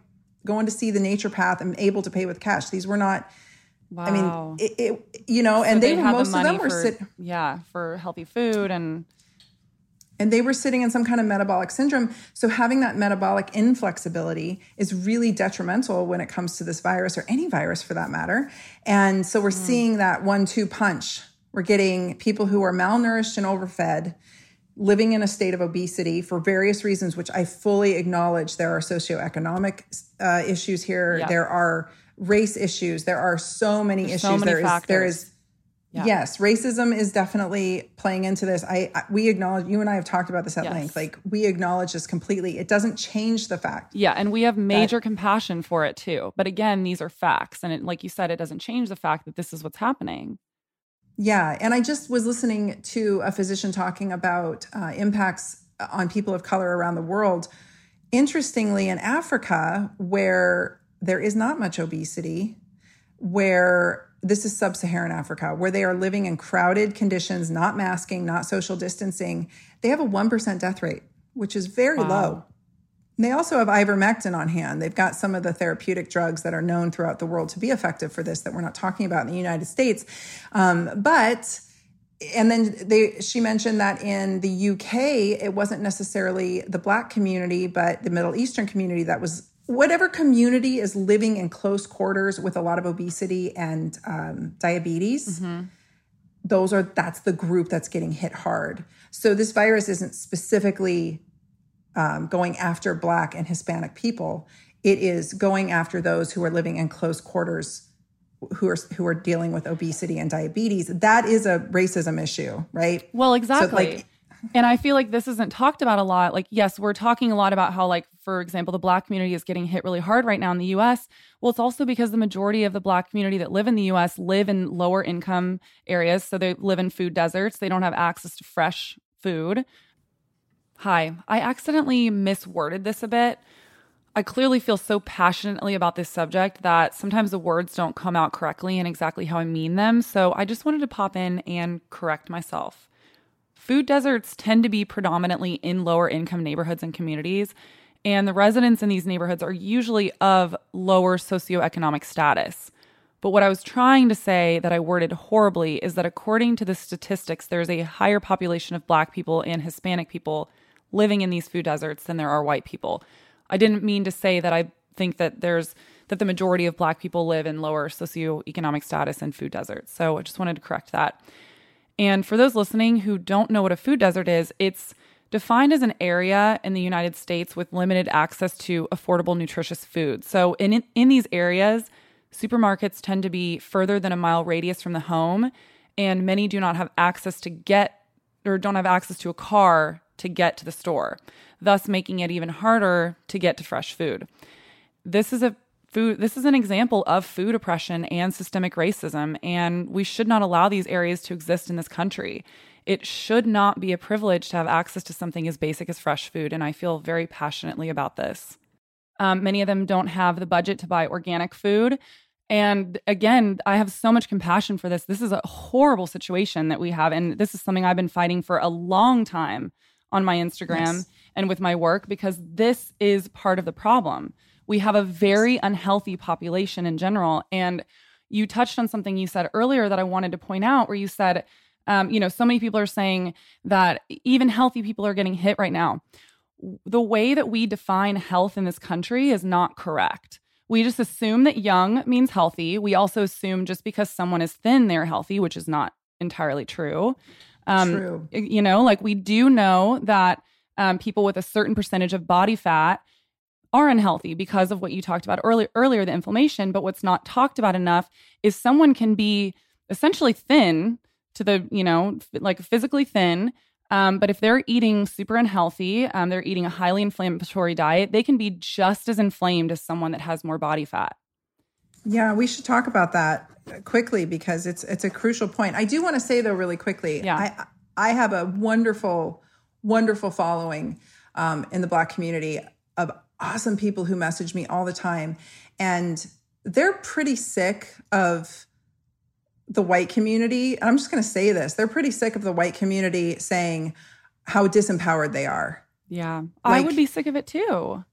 going to see the naturopath and able to pay with cash. These were not. Wow. I mean, it, it you know, so and they, most the of them were sit, yeah for healthy food and and they were sitting in some kind of metabolic syndrome. So having that metabolic inflexibility is really detrimental when it comes to this virus or any virus for that matter. And so we're mm. seeing that one-two punch. We're getting people who are malnourished and overfed living in a state of obesity for various reasons, which I fully acknowledge. There are socioeconomic uh, issues here. Yep. There are race issues. There are so many There's issues. So many there is there is yeah. yes, racism is definitely playing into this. I, I, we acknowledge you and I have talked about this at yes. length. Like we acknowledge this completely. It doesn't change the fact. Yeah, and we have major that, compassion for it too. But again, these are facts, and it, like you said, it doesn't change the fact that this is what's happening. Yeah. And I just was listening to a physician talking about uh, impacts on people of color around the world. Interestingly, in Africa, where there is not much obesity, where this is sub Saharan Africa, where they are living in crowded conditions, not masking, not social distancing, they have a 1% death rate, which is very wow. low. They also have ivermectin on hand. They've got some of the therapeutic drugs that are known throughout the world to be effective for this that we're not talking about in the United States. Um, but and then they she mentioned that in the UK it wasn't necessarily the black community but the Middle Eastern community that was whatever community is living in close quarters with a lot of obesity and um, diabetes. Mm-hmm those are that's the group that's getting hit hard. So this virus isn't specifically um, going after Black and Hispanic people. It is going after those who are living in close quarters, who are who are dealing with obesity and diabetes. That is a racism issue, right? Well, exactly. So, like, and I feel like this isn't talked about a lot. Like, yes, we're talking a lot about how, like, for example, the black community is getting hit really hard right now in the US. Well, it's also because the majority of the black community that live in the US live in lower income areas. So they live in food deserts. They don't have access to fresh food. Hi, I accidentally misworded this a bit. I clearly feel so passionately about this subject that sometimes the words don't come out correctly and exactly how I mean them. So I just wanted to pop in and correct myself. Food deserts tend to be predominantly in lower income neighborhoods and communities, and the residents in these neighborhoods are usually of lower socioeconomic status. But what I was trying to say that I worded horribly is that according to the statistics, there's a higher population of Black people and Hispanic people living in these food deserts than there are white people. I didn't mean to say that I think that there's that the majority of black people live in lower socioeconomic status in food deserts. So I just wanted to correct that. And for those listening who don't know what a food desert is, it's defined as an area in the United States with limited access to affordable nutritious food. So in in these areas, supermarkets tend to be further than a mile radius from the home, and many do not have access to get or don't have access to a car to get to the store, thus making it even harder to get to fresh food. This is a food this is an example of food oppression and systemic racism and we should not allow these areas to exist in this country. It should not be a privilege to have access to something as basic as fresh food and I feel very passionately about this. Um, many of them don't have the budget to buy organic food. And again, I have so much compassion for this. This is a horrible situation that we have. And this is something I've been fighting for a long time on my Instagram yes. and with my work because this is part of the problem. We have a very unhealthy population in general. And you touched on something you said earlier that I wanted to point out, where you said, um, you know, so many people are saying that even healthy people are getting hit right now. The way that we define health in this country is not correct. We just assume that young means healthy. We also assume just because someone is thin, they're healthy, which is not entirely true. Um, True. You know, like we do know that um, people with a certain percentage of body fat are unhealthy because of what you talked about earlier, earlier, the inflammation. But what's not talked about enough is someone can be essentially thin to the, you know, like physically thin, Um, but if they're eating super unhealthy, um, they're eating a highly inflammatory diet, they can be just as inflamed as someone that has more body fat. Yeah, we should talk about that quickly because it's it's a crucial point. I do want to say though, really quickly, Yeah. I I have a wonderful, wonderful following um, in the Black community of awesome people who message me all the time, and they're pretty sick of the white community. I'm just going to say this: they're pretty sick of the white community saying how disempowered they are. Yeah. I would be sick of it too.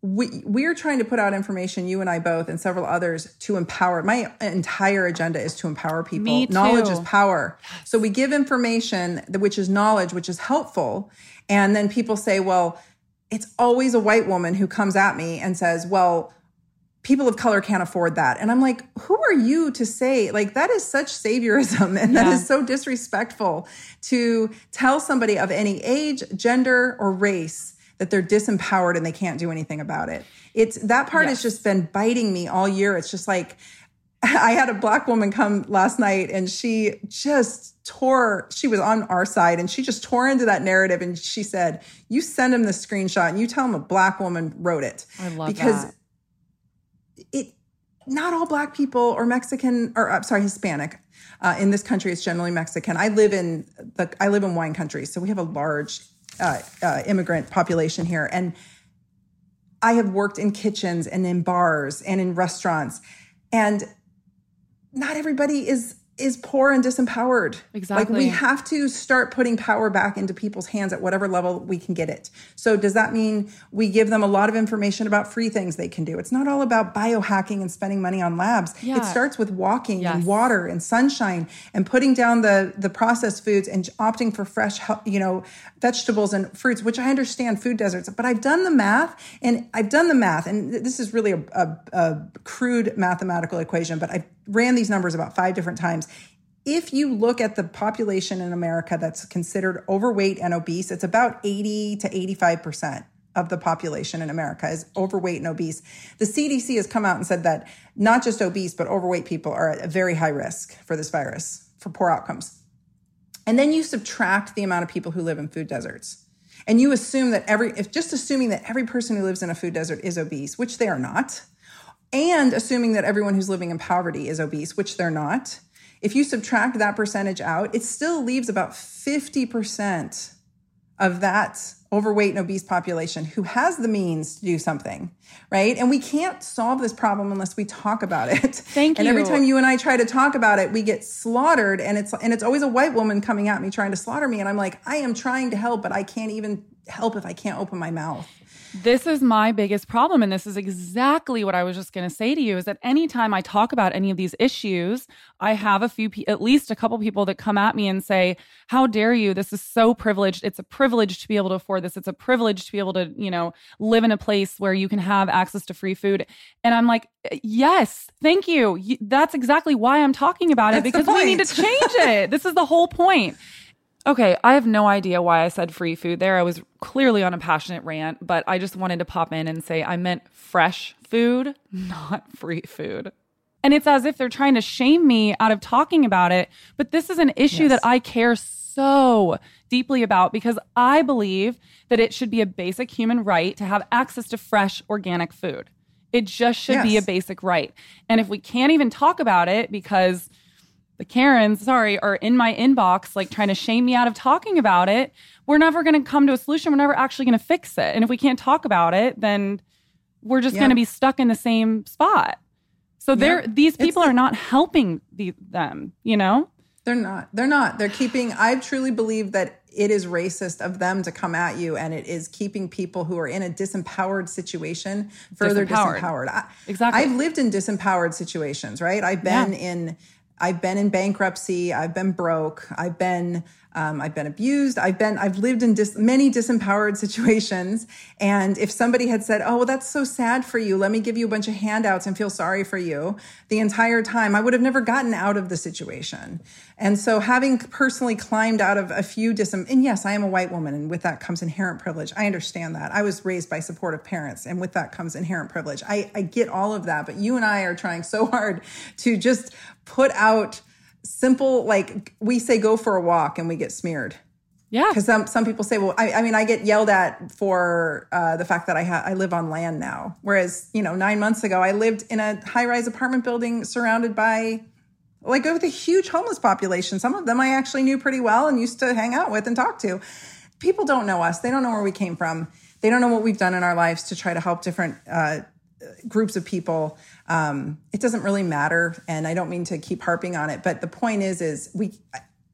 We we're trying to put out information you and i both and several others to empower my entire agenda is to empower people. Knowledge is power. So we give information which is knowledge which is helpful and then people say well it's always a white woman who comes at me and says well people of color can't afford that. And i'm like who are you to say? Like that is such saviorism and that Yeah. is so disrespectful to tell somebody of any age gender or race that they're disempowered and they can't do anything about it it's that part has just been biting me all year it's just like <laughs> I had a black woman come last night and she just tore, she was on our side and she just tore into that narrative and she said, You send him the screenshot and you tell him a black woman wrote it. I love because that. it not all black people or Mexican or I'm sorry, Hispanic. Uh, in this country, it's generally Mexican. I live in the I live in wine country, so we have a large uh, uh, immigrant population here, and I have worked in kitchens and in bars and in restaurants, and not everybody is is poor and disempowered. Exactly. Like we have to start putting power back into people's hands at whatever level we can get it. So does that mean we give them a lot of information about free things they can do? It's not all about biohacking and spending money on labs. Yeah. It starts with walking Yes. and water and sunshine and putting down the the processed foods and opting for fresh, you know, vegetables and fruits. Which I understand food deserts, but I've done the math and I've done the math, and this is really a, a, a crude mathematical equation, but I ran these numbers about five different times. If you look at the population in America that's considered overweight and obese, it's about 80 to 85 percent of the population in America is overweight and obese. The CDC has come out and said that not just obese, but overweight people are at a very high risk for this virus, for poor outcomes. And then you subtract the amount of people who live in food deserts. And you assume that every, if just assuming that every person who lives in a food desert is obese, which they are not, and assuming that everyone who's living in poverty is obese, which they're not, if you subtract that percentage out, it still leaves about 50% of that overweight and obese population who has the means to do something, right? And we can't solve this problem unless we talk about it. <laughs> Thank you. And every time you and I try to talk about it, we get slaughtered and it's and it's always a white woman coming at me trying to slaughter me and I'm like, I am trying to help, but I can't even help if I can't open my mouth. This is my biggest problem. And this is exactly what I was just going to say to you is that anytime I talk about any of these issues, I have a few, at least a couple people that come at me and say, How dare you? This is so privileged. It's a privilege to be able to afford this. It's a privilege to be able to, you know, live in a place where you can have access to free food. And I'm like, Yes, thank you. That's exactly why I'm talking about it That's because we need to change it. this is the whole point. Okay, I have no idea why I said free food there. I was clearly on a passionate rant, but I just wanted to pop in and say I meant fresh food, <laughs> not free food. And it's as if they're trying to shame me out of talking about it. But this is an issue Yes. that I care so deeply about because I believe that it should be a basic human right to have access to fresh organic food. It just should be a basic right. And if we can't even talk about it because the Karens, sorry, are in my inbox, like trying to shame me out of talking about it, we're never going to come to a solution. We're never actually going to fix it. And if we can't talk about it, then we're just Yeah. going to be stuck in the same spot. So they're Yeah. these people the- are not helping the, them, you know? They're not. They're not. They're keeping, I truly believe that it is racist of them to come at you and it is keeping people who are in a disempowered situation further Disempowered. disempowered. I, Exactly. I've lived in disempowered situations, right? I've been Yeah. in, I've been in bankruptcy. I've been broke. I've been, um, I've been abused. I've been, I've lived in dis- many disempowered situations. And if somebody had said, "Oh, well, that's so sad for you. Let me give you a bunch of handouts and feel sorry for you," the entire time, I would have never gotten out of the situation. And so, having personally climbed out of a few disem, and yes, I am a white woman, and with that comes inherent privilege. I understand that. I was raised by supportive parents, and with that comes inherent privilege. I, I get all of that, but you and I are trying so hard to just put out simple, like we say, go for a walk, and we get smeared. Yeah. Because some, some people say, well, I, I mean, I get yelled at for uh, the fact that I, ha- I live on land now. Whereas, you know, nine months ago, I lived in a high rise apartment building surrounded by like with a huge homeless population. Some of them I actually knew pretty well and used to hang out with and talk to. People don't know us. They don't know where we came from. They don't know what we've done in our lives to try to help different uh, groups of people. Um, it doesn't really matter, and I don't mean to keep harping on it. But the point is, is we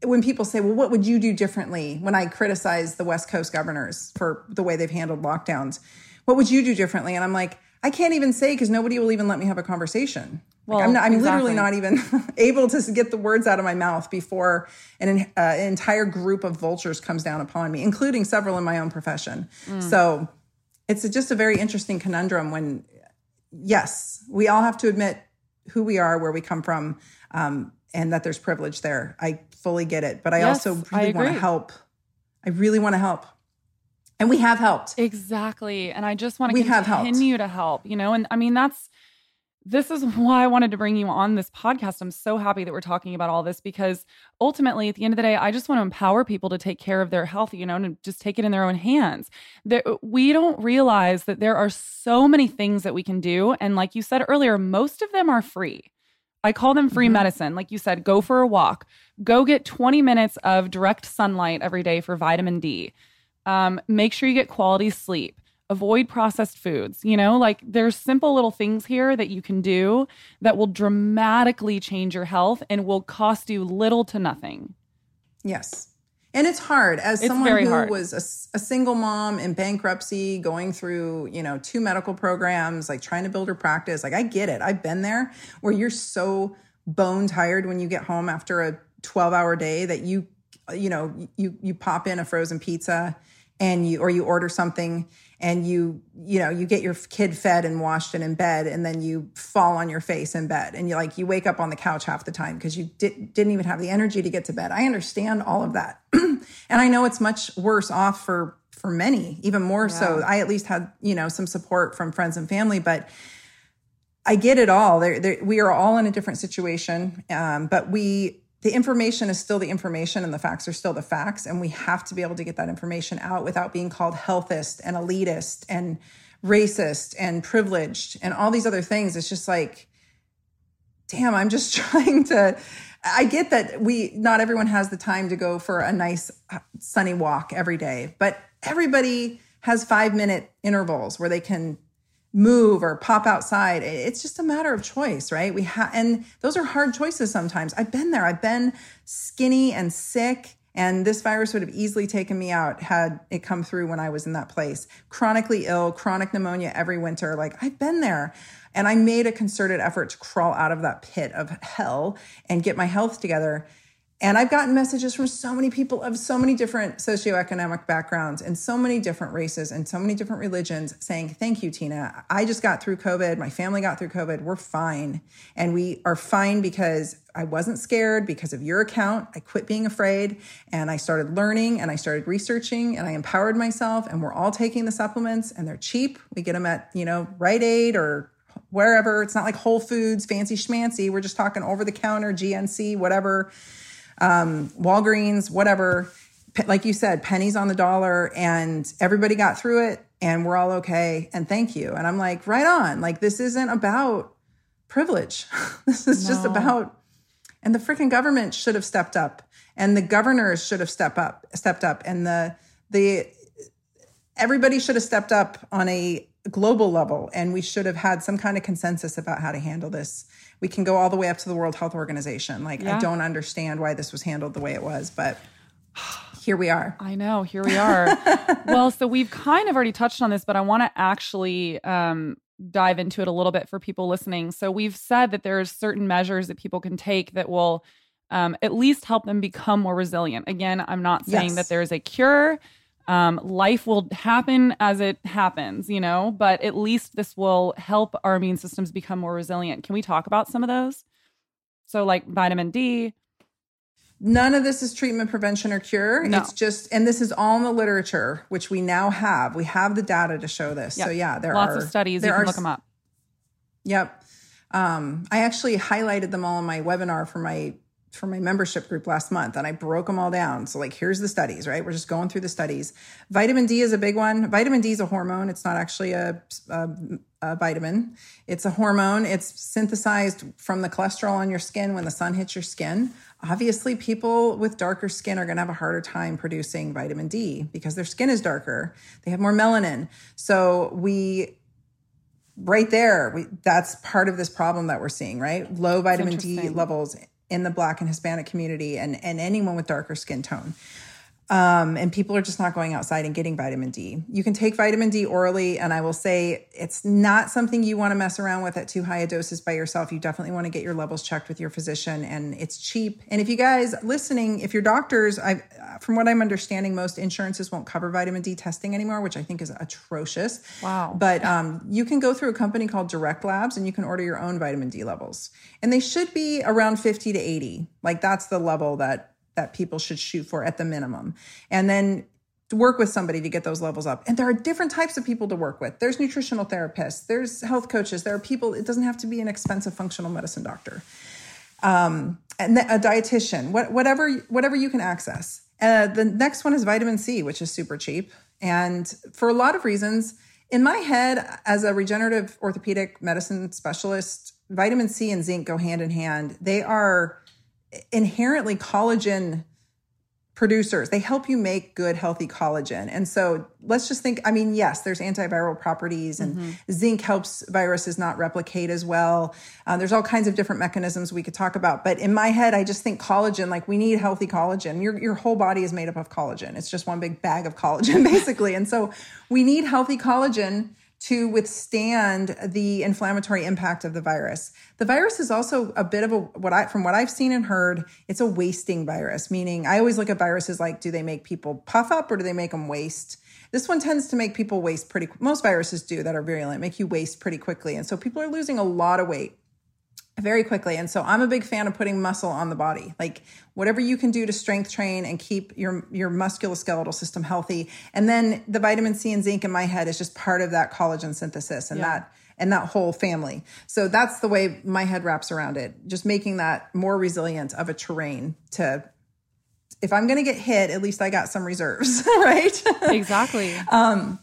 when people say, well, what would you do differently? When I criticize the West Coast governors for the way they've handled lockdowns, what would you do differently? And I'm like, I can't even say because nobody will even let me have a conversation. Well, like I'm, not, I'm exactly. literally not even <laughs> able to get the words out of my mouth before an, uh, an, entire group of vultures comes down upon me, including several in my own profession. Mm. So it's a, just a very interesting conundrum when, yes, we all have to admit who we are, where we come from, um, and that there's privilege there. I fully get it, but I yes, also really want to help. I really want to help. And we have helped. Exactly. And I just want to we continue to help, you know, and I mean, that's, this is why I wanted to bring you on this podcast. I'm so happy that we're talking about all this because ultimately, at the end of the day, I just want to empower people to take care of their health, you know, and just take it in their own hands. There, we don't realize that there are so many things that we can do. And like you said earlier, most of them are free. I call them free mm-hmm. medicine. Like you said, go for a walk, go get 20 minutes of direct sunlight every day for vitamin D. Um, make sure you get quality sleep avoid processed foods. You know, like there's simple little things here that you can do that will dramatically change your health and will cost you little to nothing. Yes. And it's hard as it's someone who hard. was a, a, single mom in bankruptcy, going through, you know, two medical programs, like trying to build her practice. Like I get it. I've been there where you're so bone tired when you get home after a 12 hour day that you, you know, you, you pop in a frozen pizza and you, or you order something and you you know you get your kid fed and washed and in bed and then you fall on your face in bed. And you like you wake up on the couch half the time because you di- didn't even have the energy to get to bed. I understand all of that. <clears throat> And i know it's much worse off for for many even more yeah. so i at least had you know some support from friends and family but i get it all. We are all in a different situation um, but we the information is still the information and the facts are still the facts. And we have to be able to get that information out without being called healthist and elitist and racist and privileged and all these other things. It's just like, damn, I'm just <laughs> trying to. I get that we, not everyone has the time to go for a nice uh, sunny walk every day, but everybody has five minute intervals where they can move or pop outside. It's just a matter of choice, right? We have, and those are hard choices sometimes. I've been there. I've been skinny and sick. And this virus would have easily taken me out had it come through when I was in that place. Chronically ill, chronic pneumonia every winter. Like I've been there. And I made a concerted effort to crawl out of that pit of hell and get my health together. And I've gotten messages from so many people of so many different socioeconomic backgrounds and so many different races and so many different religions saying, Thank you, Tyna. I just got through COVID. My family got through COVID. We're fine. And we are fine because I wasn't scared because of your account. I quit being afraid and I started learning and I started researching and I empowered myself. And we're all taking the supplements and they're cheap. We get them at, you know, Rite Aid or wherever. It's not like Whole Foods, fancy schmancy. We're just talking over the counter, GNC, whatever um, Walgreens, whatever. Like you said, pennies on the dollar, and everybody got through it, and we're all okay. And thank you. And I'm like, right on. Like this isn't about privilege. <laughs> this is no. just about. And the freaking government should have stepped up, and the governors should have stepped up, stepped up, and the the everybody should have stepped up on a global level, and we should have had some kind of consensus about how to handle this we can go all the way up to the World Health Organization. Like, yeah. I don't understand why this was handled the way it was, but <sighs> here we are. I know, here we are. <laughs> well, so we've kind of already touched on this, but I want to actually um, dive into it a little bit for people listening. So we've said that there's certain measures that people can take that will um, at least help them become more resilient. Again, I'm not saying yes. that there's a cure um, life will happen as it happens, you know, but at least this will help our immune systems become more resilient. Can we talk about some of those? So, like vitamin D. None of this is treatment, prevention, or cure. No. It's just, and this is all in the literature, which we now have. We have the data to show this. Yep. So, yeah, there lots are lots of studies. There you can are, look them up. Yep. Um, I actually highlighted them all in my webinar for my for my membership group last month and I broke them all down. So, like, here's the studies, right? We're just going through the studies. Vitamin D is a big one. Vitamin D is a hormone, it's not actually a, a, a, vitamin, it's a hormone. It's synthesized from the cholesterol on your skin when the sun hits your skin. Obviously, people with darker skin are going to have a harder time producing vitamin D because their skin is darker, they have more melanin. So, we right there we, that's part of this problem that we're seeing right low vitamin d levels in the black and hispanic community and, and anyone with darker skin tone um, and people are just not going outside and getting vitamin D. You can take vitamin D orally, and I will say it's not something you want to mess around with at too high a doses by yourself. You definitely want to get your levels checked with your physician, and it's cheap. And if you guys listening, if your doctors, I, from what I'm understanding, most insurances won't cover vitamin D testing anymore, which I think is atrocious. Wow. But um, you can go through a company called Direct Labs, and you can order your own vitamin D levels, and they should be around 50 to 80. Like that's the level that that people should shoot for at the minimum. And then to work with somebody to get those levels up. And there are different types of people to work with. There's nutritional therapists, there's health coaches, there are people, it doesn't have to be an expensive functional medicine doctor. Um, and a dietitian, what, whatever, whatever you can access. Uh, the next one is vitamin C, which is super cheap. And for a lot of reasons, in my head, as a regenerative orthopedic medicine specialist, vitamin C and zinc go hand in hand. They are inherently collagen producers. They help you make good, healthy collagen. And so let's just think I mean, yes, there's antiviral properties, and mm-hmm. zinc helps viruses not replicate as well. Uh, there's all kinds of different mechanisms we could talk about. But in my head, I just think collagen, like we need healthy collagen. Your, your whole body is made up of collagen, it's just one big bag of collagen, <laughs> basically. and so we need healthy collagen to withstand the inflammatory impact of the virus. The virus is also a bit of a what I from what I've seen and heard, it's a wasting virus, meaning I always look at viruses like do they make people puff up or do they make them waste? This one tends to make people waste pretty most viruses do that are virulent, make you waste pretty quickly. And so people are losing a lot of weight very quickly. And so I'm a big fan of putting muscle on the body. Like whatever you can do to strength train and keep your your musculoskeletal system healthy. And then the vitamin C and zinc in my head is just part of that collagen synthesis and yeah. that and that whole family. So that's the way my head wraps around it. Just making that more resilient of a terrain to if I'm going to get hit, at least I got some reserves, <laughs> right? Exactly. <laughs> um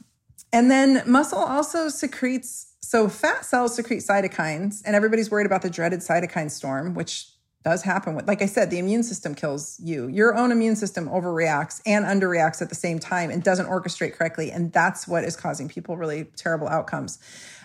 and then muscle also secretes so fat cells secrete cytokines, and everybody's worried about the dreaded cytokine storm, which does happen. Like I said, the immune system kills you. Your own immune system overreacts and underreacts at the same time and doesn't orchestrate correctly. And that's what is causing people really terrible outcomes.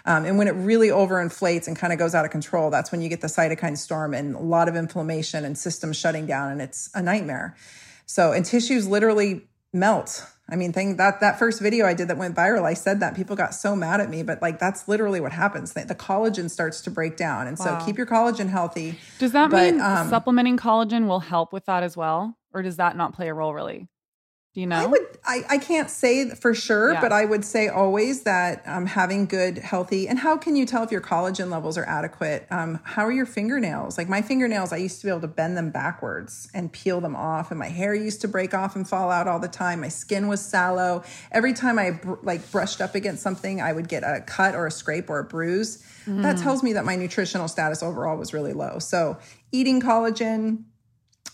Um, and when it really overinflates and kind of goes out of control, that's when you get the cytokine storm and a lot of inflammation and systems shutting down. And it's a nightmare. So, and tissues literally melt I mean, thing that that first video I did that went viral, I said that people got so mad at me, but like that's literally what happens. The, the collagen starts to break down, and wow. so keep your collagen healthy. Does that but, mean um, supplementing collagen will help with that as well, or does that not play a role really? You know? I would. I, I can't say for sure, yeah. but I would say always that um, having good, healthy, and how can you tell if your collagen levels are adequate? Um, how are your fingernails? Like my fingernails, I used to be able to bend them backwards and peel them off, and my hair used to break off and fall out all the time. My skin was sallow. Every time I br- like brushed up against something, I would get a cut or a scrape or a bruise. Mm. That tells me that my nutritional status overall was really low. So eating collagen.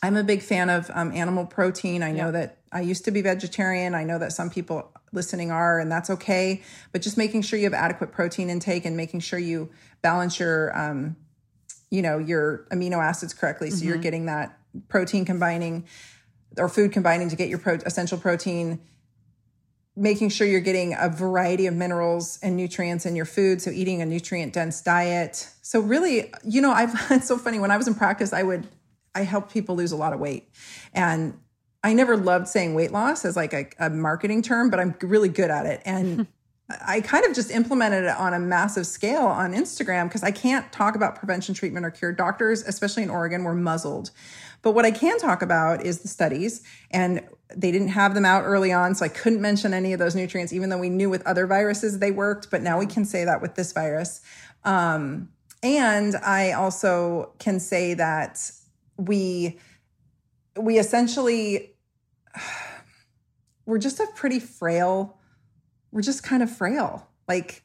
I'm a big fan of um, animal protein. I know yeah. that I used to be vegetarian. I know that some people listening are, and that's okay. But just making sure you have adequate protein intake and making sure you balance your, um, you know, your amino acids correctly, so mm-hmm. you're getting that protein combining or food combining to get your pro- essential protein. Making sure you're getting a variety of minerals and nutrients in your food. So eating a nutrient dense diet. So really, you know, I've <laughs> it's so funny when I was in practice, I would I helped people lose a lot of weight. And I never loved saying weight loss as like a, a marketing term, but I'm really good at it. And <laughs> I kind of just implemented it on a massive scale on Instagram because I can't talk about prevention, treatment, or cure. Doctors, especially in Oregon, were muzzled. But what I can talk about is the studies, and they didn't have them out early on, so I couldn't mention any of those nutrients, even though we knew with other viruses they worked. But now we can say that with this virus. Um, and I also can say that we we essentially <sighs> we're just a pretty frail, we're just kind of frail. Like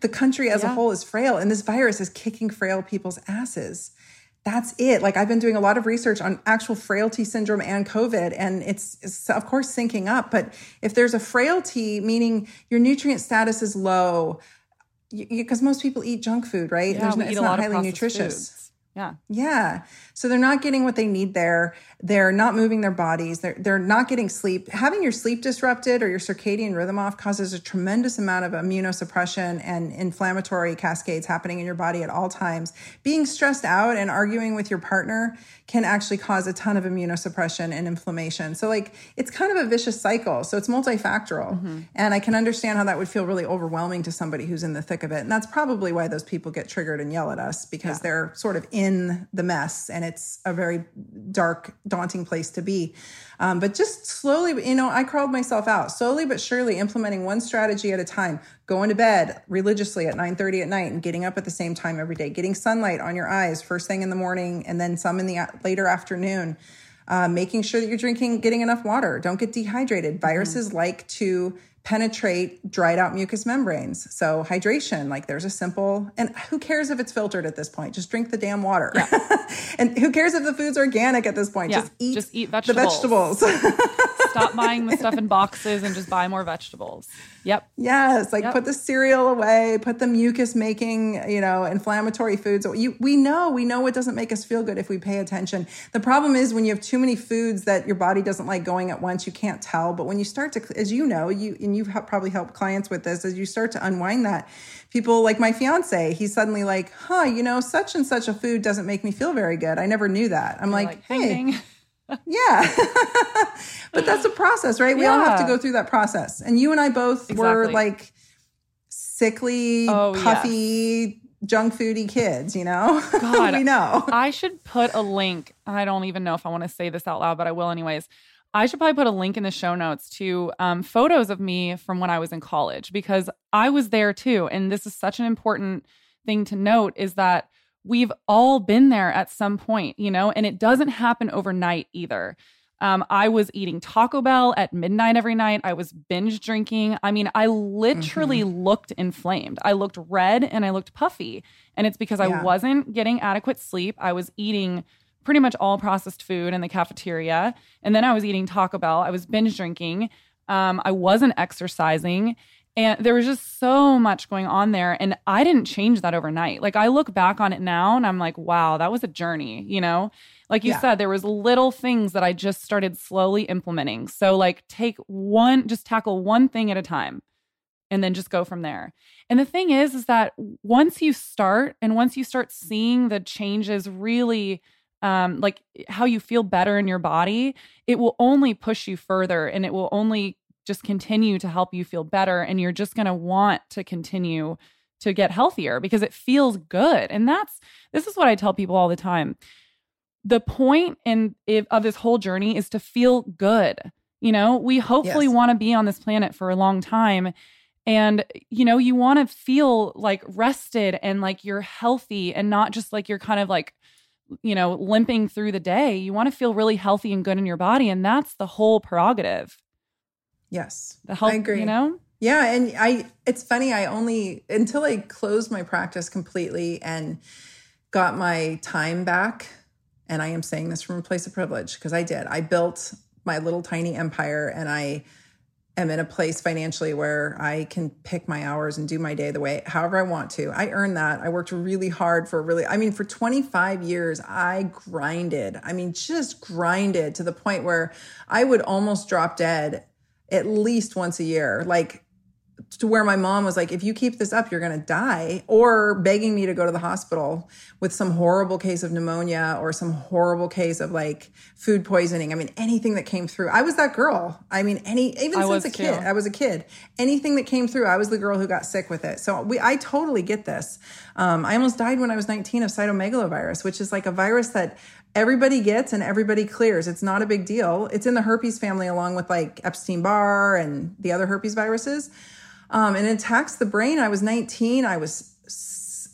the country as yeah. a whole is frail, and this virus is kicking frail people's asses. that's it. Like I've been doing a lot of research on actual frailty syndrome and COVID, and it's, it's, of course syncing up. But if there's a frailty, meaning your nutrient status is low, because most people eat junk food, right? Yeah, we it's not lot of highly nutritious. foods. Yeah. Yeah. So they're not getting what they need there. They're not moving their bodies. They're they're not getting sleep. Having your sleep disrupted or your circadian rhythm off causes a tremendous amount of immunosuppression and inflammatory cascades happening in your body at all times. Being stressed out and arguing with your partner can actually cause a ton of immunosuppression and inflammation. So like it's kind of a vicious cycle. So it's multifactorial. Mm-hmm. And I can understand how that would feel really overwhelming to somebody who's in the thick of it. And that's probably why those people get triggered and yell at us because yeah. they're sort of in the mess and it's a very dark, daunting place to be. Um, but just slowly, you know, I crawled myself out slowly but surely implementing one strategy at a time, going to bed religiously at 9 30 at night and getting up at the same time every day, getting sunlight on your eyes first thing in the morning and then some in the later afternoon. Uh, making sure that you're drinking, getting enough water. Don't get dehydrated. Viruses mm-hmm. like to penetrate dried out mucous membranes. So hydration, like there's a simple, and who cares if it's filtered at this point? Just drink the damn water. Yeah. <laughs> and who cares if the food's organic at this point? Yeah. Just eat, just eat vegetables. the vegetables. Stop buying the stuff in boxes and just buy more vegetables. Yep. Yes, like yep. put the cereal away, put the mucus making, you know, inflammatory foods. You, we know, we know it doesn't make us feel good if we pay attention. The problem is when you have too many foods that your body doesn't like going at once, you can't tell. But when you start to, as you know, you and you've probably helped clients with this, as you start to unwind that, people like my fiance, he's suddenly like, huh, you know, such and such a food doesn't make me feel very good. I never knew that. I'm like, like, hey. Ding, ding yeah. <laughs> but that's a process, right? We yeah. all have to go through that process. And you and I both exactly. were like sickly, oh, puffy, yes. junk foody kids, you know? <laughs> God, we know. I should put a link. I don't even know if I want to say this out loud, but I will anyways. I should probably put a link in the show notes to um, photos of me from when I was in college because I was there too. And this is such an important thing to note is that we've all been there at some point, you know, and it doesn't happen overnight either. Um, I was eating Taco Bell at midnight every night. I was binge drinking. I mean, I literally mm-hmm. looked inflamed. I looked red and I looked puffy. And it's because yeah. I wasn't getting adequate sleep. I was eating pretty much all processed food in the cafeteria. And then I was eating Taco Bell. I was binge drinking. Um, I wasn't exercising. And there was just so much going on there. And I didn't change that overnight. Like I look back on it now and I'm like, wow, that was a journey, you know? Like you yeah. said, there was little things that I just started slowly implementing. So like take one, just tackle one thing at a time and then just go from there. And the thing is, is that once you start and once you start seeing the changes really um like how you feel better in your body, it will only push you further and it will only just continue to help you feel better and you're just going to want to continue to get healthier because it feels good. And that's this is what i tell people all the time. The point in of this whole journey is to feel good you know? We hopefully yes. want to be on this planet for a long time and you know you want to feel like rested and like you're healthy and not just like you're kind of like you know limping through the day. You want to feel really healthy and good in your body and that's the whole prerogative Yes. The help, I agree. You know? Yeah. And I, it's funny. I only, until I closed my practice completely and got my time back, and I am saying this from a place of privilege because I did. I built my little tiny empire and I am in a place financially where I can pick my hours and do my day the way however I want to. I earned that. I worked really hard for really I mean for 25 years I grinded. I mean just grinded to the point where I would almost drop dead at least once a year. Like to where my mom was like, if you keep this up, you're going to die, or begging me to go to the hospital with some horrible case of pneumonia or some horrible case of like food poisoning. I mean, anything that came through. I was that girl. I mean, any, even I since a kid, too. I was a kid. Anything that came through, I was the girl who got sick with it. So we, I totally get this. Um, I almost died when I was 19 of cytomegalovirus, which is like a virus that everybody gets and everybody clears. It's not a big deal. It's in the herpes family along with like Epstein Barr and the other herpes viruses. Um, and it attacks the brain. I was 19. I was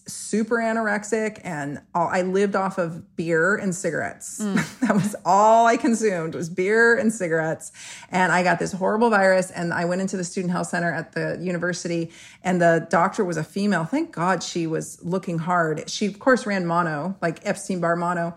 super anorexic and all, I lived off of beer and cigarettes. Mm. <laughs> that was all I consumed was beer and cigarettes. And I got this horrible virus and I went into the student health center at the university and the doctor was a female. Thank God she was looking hard. She of course ran mono, like Epstein-Barr mono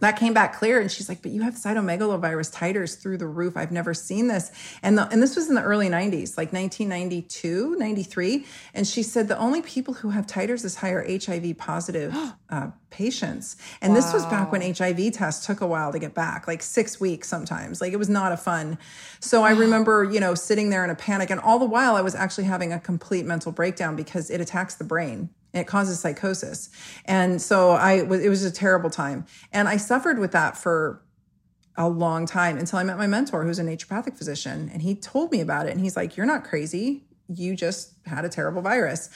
that came back clear and she's like but you have cytomegalovirus titers through the roof. I've never seen this. And the, and this was in the early 90s like 1992 93 and she said the only people who have titers this high are hiv positive <gasps> uh, patients. And wow. this was back when hiv tests took a while to get back like six weeks sometimes. Like it was not a fun. So i remember you know sitting there in a panic and all the while i was actually having a complete mental breakdown because it attacks the brain it causes psychosis. And so I was, it was a terrible time. And I suffered with that for a long time until I met my mentor, who's a naturopathic physician. And he told me about it. And he's like, You're not crazy. You just had a terrible virus.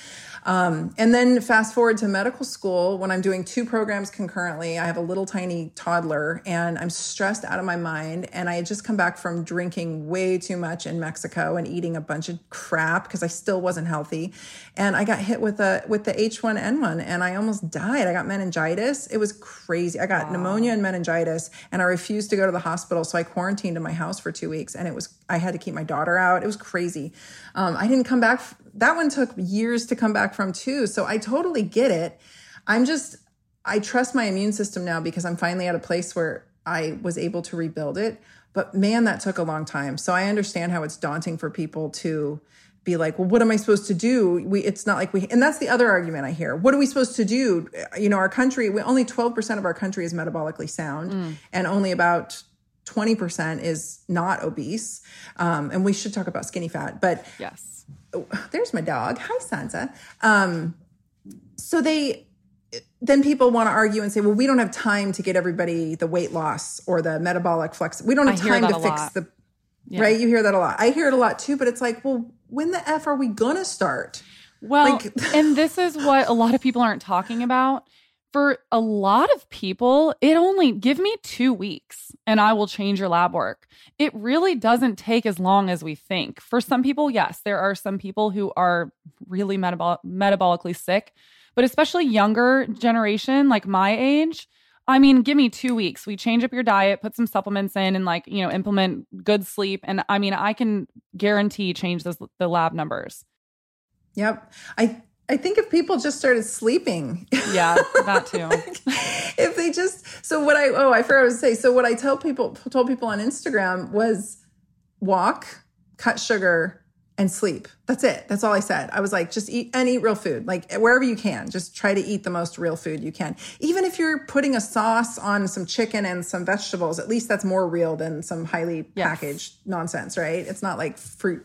Um, and then fast forward to medical school when I'm doing two programs concurrently. I have a little tiny toddler and I'm stressed out of my mind. And I had just come back from drinking way too much in Mexico and eating a bunch of crap because I still wasn't healthy. And I got hit with a with the H1N1 and I almost died. I got meningitis. It was crazy. I got wow. pneumonia and meningitis and I refused to go to the hospital. So I quarantined in my house for two weeks and it was I had to keep my daughter out. It was crazy. Um, I didn't come back that one took years to come back from too. So I totally get it. I'm just, I trust my immune system now because I'm finally at a place where I was able to rebuild it. But man, that took a long time. So I understand how it's daunting for people to be like, well, what am I supposed to do? We, it's not like we, and that's the other argument I hear. What are we supposed to do? You know, our country, we, only 12% of our country is metabolically sound mm. and only about 20% is not obese. Um, and we should talk about skinny fat, but yes there's my dog. Hi, Sansa. Um, so they then people want to argue and say, well, we don't have time to get everybody the weight loss or the metabolic flex. We don't have time to fix lot. the yeah. right. You hear that a lot. I hear it a lot too. But it's like, well, when the f are we gonna start? Well, like, and this is what a lot of people aren't talking about for a lot of people, it only give me two weeks and I will change your lab work. It really doesn't take as long as we think. For some people, yes, there are some people who are really metabol- metabolically sick, but especially younger generation, like my age. I mean, give me two weeks. We change up your diet, put some supplements in, and like, you know, implement good sleep. And I mean, I can guarantee change those, the lab numbers. Yep. I I think if people just started sleeping. Yeah, <laughs> that too. if they just so what I oh I forgot to say. So what I tell people told people on Instagram was walk, cut sugar, and sleep. That's it. That's all I said. I was like, just eat and eat real food. Like wherever you can, just try to eat the most real food you can. Even if you're putting a sauce on some chicken and some vegetables, at least that's more real than some highly yes. packaged nonsense, right? It's not like fruit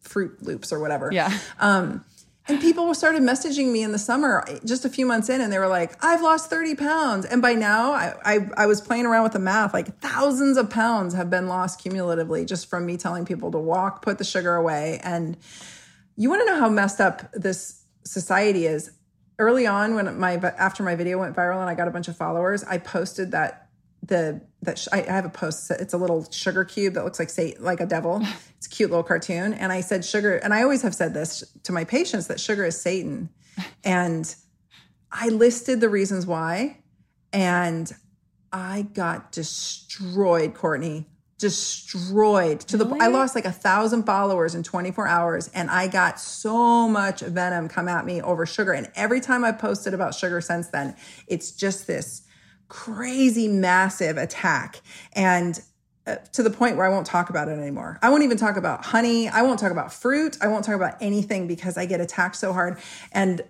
fruit loops or whatever. Yeah. Um and people started messaging me in the summer, just a few months in, and they were like, I've lost 30 pounds. And by now, I, I, I, was playing around with the math, like thousands of pounds have been lost cumulatively just from me telling people to walk, put the sugar away. And you want to know how messed up this society is? Early on, when my after my video went viral and I got a bunch of followers, I posted that the that sh- I, have a post. It's a little sugar cube that looks like say like a devil. <laughs> It's a cute little cartoon, and I said sugar. And I always have said this to my patients that sugar is Satan, <laughs> and I listed the reasons why, and I got destroyed, Courtney. Destroyed to really? the I lost like a thousand followers in 24 hours, and I got so much venom come at me over sugar. And every time I posted about sugar since then, it's just this crazy massive attack and uh, to the point where I won't talk about it anymore. I won't even talk about honey. I won't talk about fruit. I won't talk about anything because I get attacked so hard. And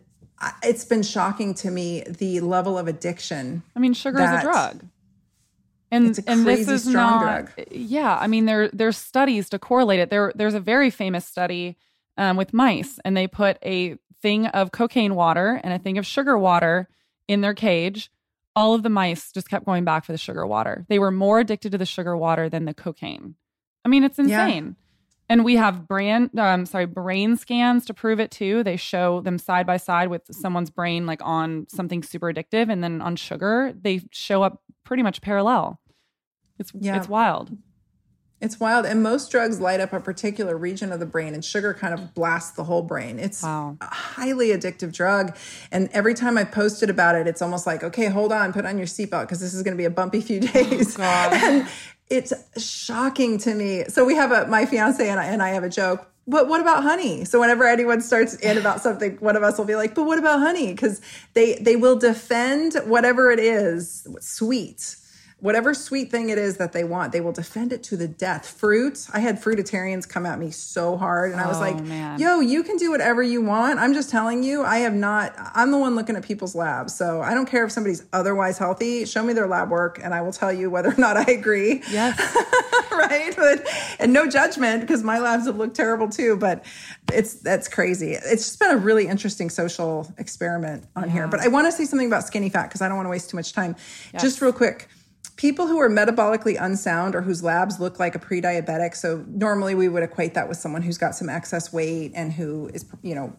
it's been shocking to me the level of addiction. I mean, sugar is a drug. And, and this is not, drug. Yeah, I mean, there there's studies to correlate it. There there's a very famous study um, with mice, and they put a thing of cocaine water and a thing of sugar water in their cage, all of the mice just kept going back for the sugar water. They were more addicted to the sugar water than the cocaine. I mean, it's insane. Yeah. And we have brain, um, sorry, brain scans to prove it too. They show them side by side with someone's brain, like on something super addictive, and then on sugar, they show up pretty much parallel. It's yeah. it's wild. It's wild. And most drugs light up a particular region of the brain, and sugar kind of blasts the whole brain. It's Wow. a highly addictive drug. And every time I posted about it, it's almost like, okay, hold on, put on your seatbelt because this is going to be a bumpy few <laughs> oh, days. God. and it's shocking to me. So we have a, my fiance and I, and I have a joke. But what about honey? So whenever anyone starts in about something, one of us will be like, "But what about honey?" Because they they will defend whatever it is sweet whatever sweet thing it is that they want, they will defend it to the death. Fruit, I had fruitarians come at me so hard, and I was Oh, like, man. yo, you can do whatever you want. I'm just telling you, I have not, I'm the one looking at people's labs. So I don't care if somebody's otherwise healthy. Show me their lab work, and I will tell you whether or not I agree. Yes. <laughs> right? But, and no judgment because my labs have looked terrible too. But it's that's crazy. It's just been a really interesting social experiment on here. But I want to say something about skinny fat because I don't want to waste too much time. Just real quick. People who are metabolically unsound or whose labs look like a pre-diabetic, so normally we would equate that with someone who's got some excess weight and who is, you know,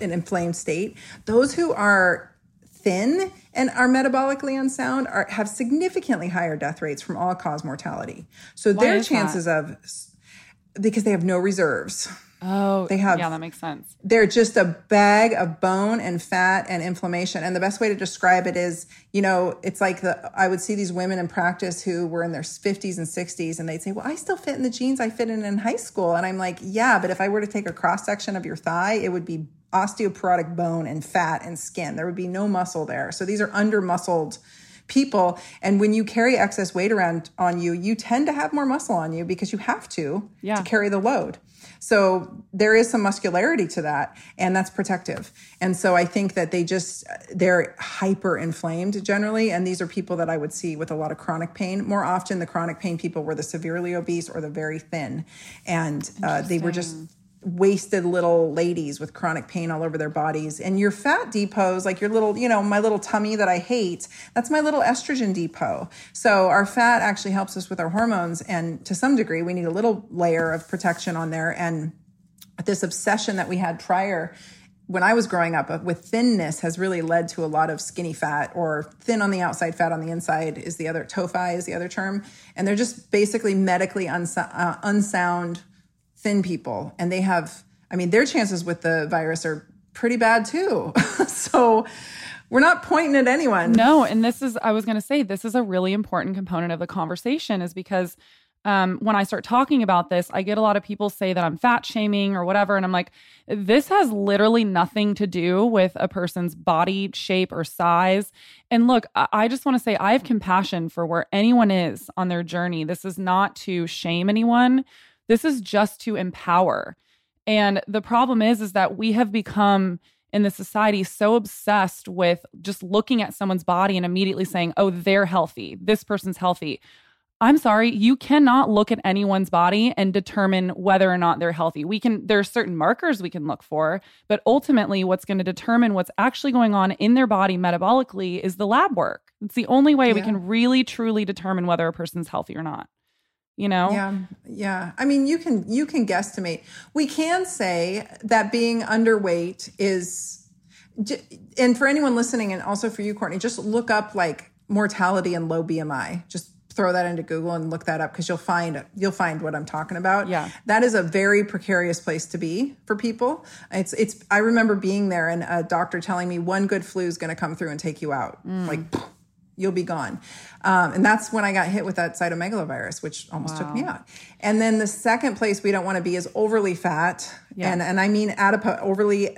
an inflamed state. Those who are thin and are metabolically unsound are have significantly higher death rates from all cause mortality. So their is that? chances of because they have no reserves. Oh, They have- Yeah, that makes sense. They're just a bag of bone and fat and inflammation. And the best way to describe it is, you know, it's like the I would see these women in practice who were in their 50s and 60s and they'd say, "Well, I still fit in the jeans I fit in in high school." And I'm like, "Yeah, but if I were to take a cross section of your thigh, it would be osteoporotic bone and fat and skin. There would be no muscle there. So these are under muscled people and when you carry excess weight around on you you tend to have more muscle on you because you have to Yeah. to carry the load so there is some muscularity to that and that's protective. And so i think that they just they're hyper inflamed generally and these are people that i would see with a lot of chronic pain. More often the chronic pain people were the severely obese or the very thin. And uh, they were just wasted little ladies with chronic pain all over their bodies. And your fat depots like your little you know my little tummy that i hate that's my little estrogen depot. So our fat actually helps us with our hormones and to some degree we need a little layer of protection on there. And this obsession that we had prior when I was growing up uh, with thinness has really led to a lot of skinny fat or thin on the outside, fat on the inside is the other, TOFI is the other term. And they're just basically medically uh, unsound thin people. And they have, I mean, their chances with the virus are pretty bad too. <laughs> so we're not pointing at anyone. No, and this is I was going to say this is a really important component of the conversation is because um, when I start talking about this, I get a lot of people say that I'm fat shaming or whatever, and I'm like, this has literally nothing to do with a person's body shape or size. And look, I, I just want to say I have compassion for where anyone is on their journey. This is not to shame anyone. This is just to empower. And the problem is, is that we have become in the society so obsessed with just looking at someone's body and immediately saying, oh, they're healthy. This person's healthy. I'm sorry, you cannot look at anyone's body and determine whether or not they're healthy. We can, there are certain markers we can look for, but ultimately, what's going to determine what's actually going on in their body metabolically is the lab work. It's the only way we can really truly determine whether a person's healthy or not. You know? Yeah, yeah. I mean, you can you can guesstimate. We can say that being underweight is, and for anyone listening, and also for you, Courtney, just look up like mortality and low BMI. Just throw that into Google and look that up because you'll find you'll find what I'm talking about. Yeah. that is a very precarious place to be for people. It's it's. I remember being there and a doctor telling me one good flu is going to come through and take you out. Mm. Like you'll be gone. Um, and that's when I got hit with that cytomegalovirus, which almost took me out. And then the second place we don't want to be is overly fat. Yeah. And, and I mean adipo- overly,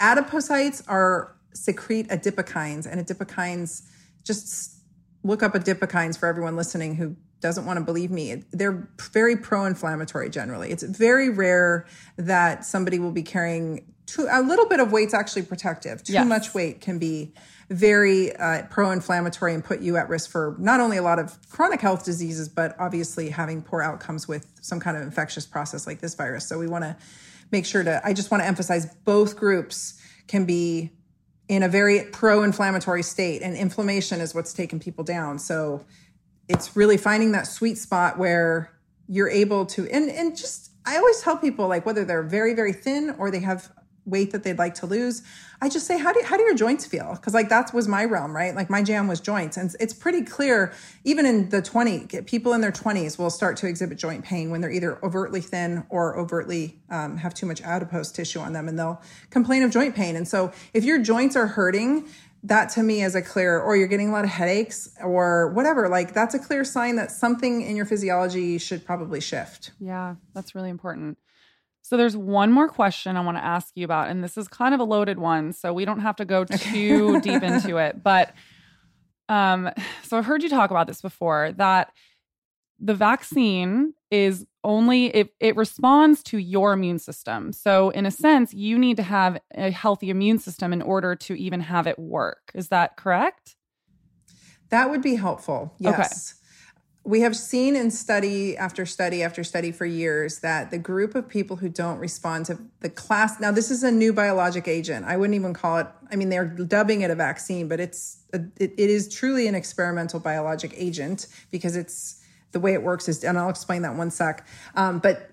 adipocytes are secrete adipokines and adipokines, just look up adipokines for everyone listening who doesn't want to believe me. They're very pro-inflammatory generally. It's very rare that somebody will be carrying too, a little bit of weight's actually protective. Too Yes. much weight can be very uh, pro-inflammatory and put you at risk for not only a lot of chronic health diseases, but obviously having poor outcomes with some kind of infectious process like this virus. So we want to make sure to. I just want to emphasize both groups can be in a very pro-inflammatory state, and inflammation is what's taking people down. So it's really finding that sweet spot where you're able to and and just I always tell people like whether they're very very thin or they have weight that they'd like to lose, I just say, how do, how do your joints feel? Because like that was my realm, right? Like my jam was joints. And it's pretty clear, even in the 20, people in their 20s will start to exhibit joint pain when they're either overtly thin or overtly um, have too much adipose tissue on them and they'll complain of joint pain. And so if your joints are hurting, that to me is a clear, or you're getting a lot of headaches or whatever, like that's a clear sign that something in your physiology should probably shift. Yeah, that's really important. So there's one more question I want to ask you about, and this is kind of a loaded one, so we don't have to go too <laughs> deep into it. But um, so I've heard you talk about this before that the vaccine is only it, it responds to your immune system. So in a sense, you need to have a healthy immune system in order to even have it work. Is that correct? That would be helpful. Yes. Okay we have seen in study after study after study for years that the group of people who don't respond to the class now this is a new biologic agent. I wouldn't even call it i mean they're dubbing it a vaccine but it's a, it, it is truly an experimental biologic agent because it's the way it works is and i'll explain that one sec um, but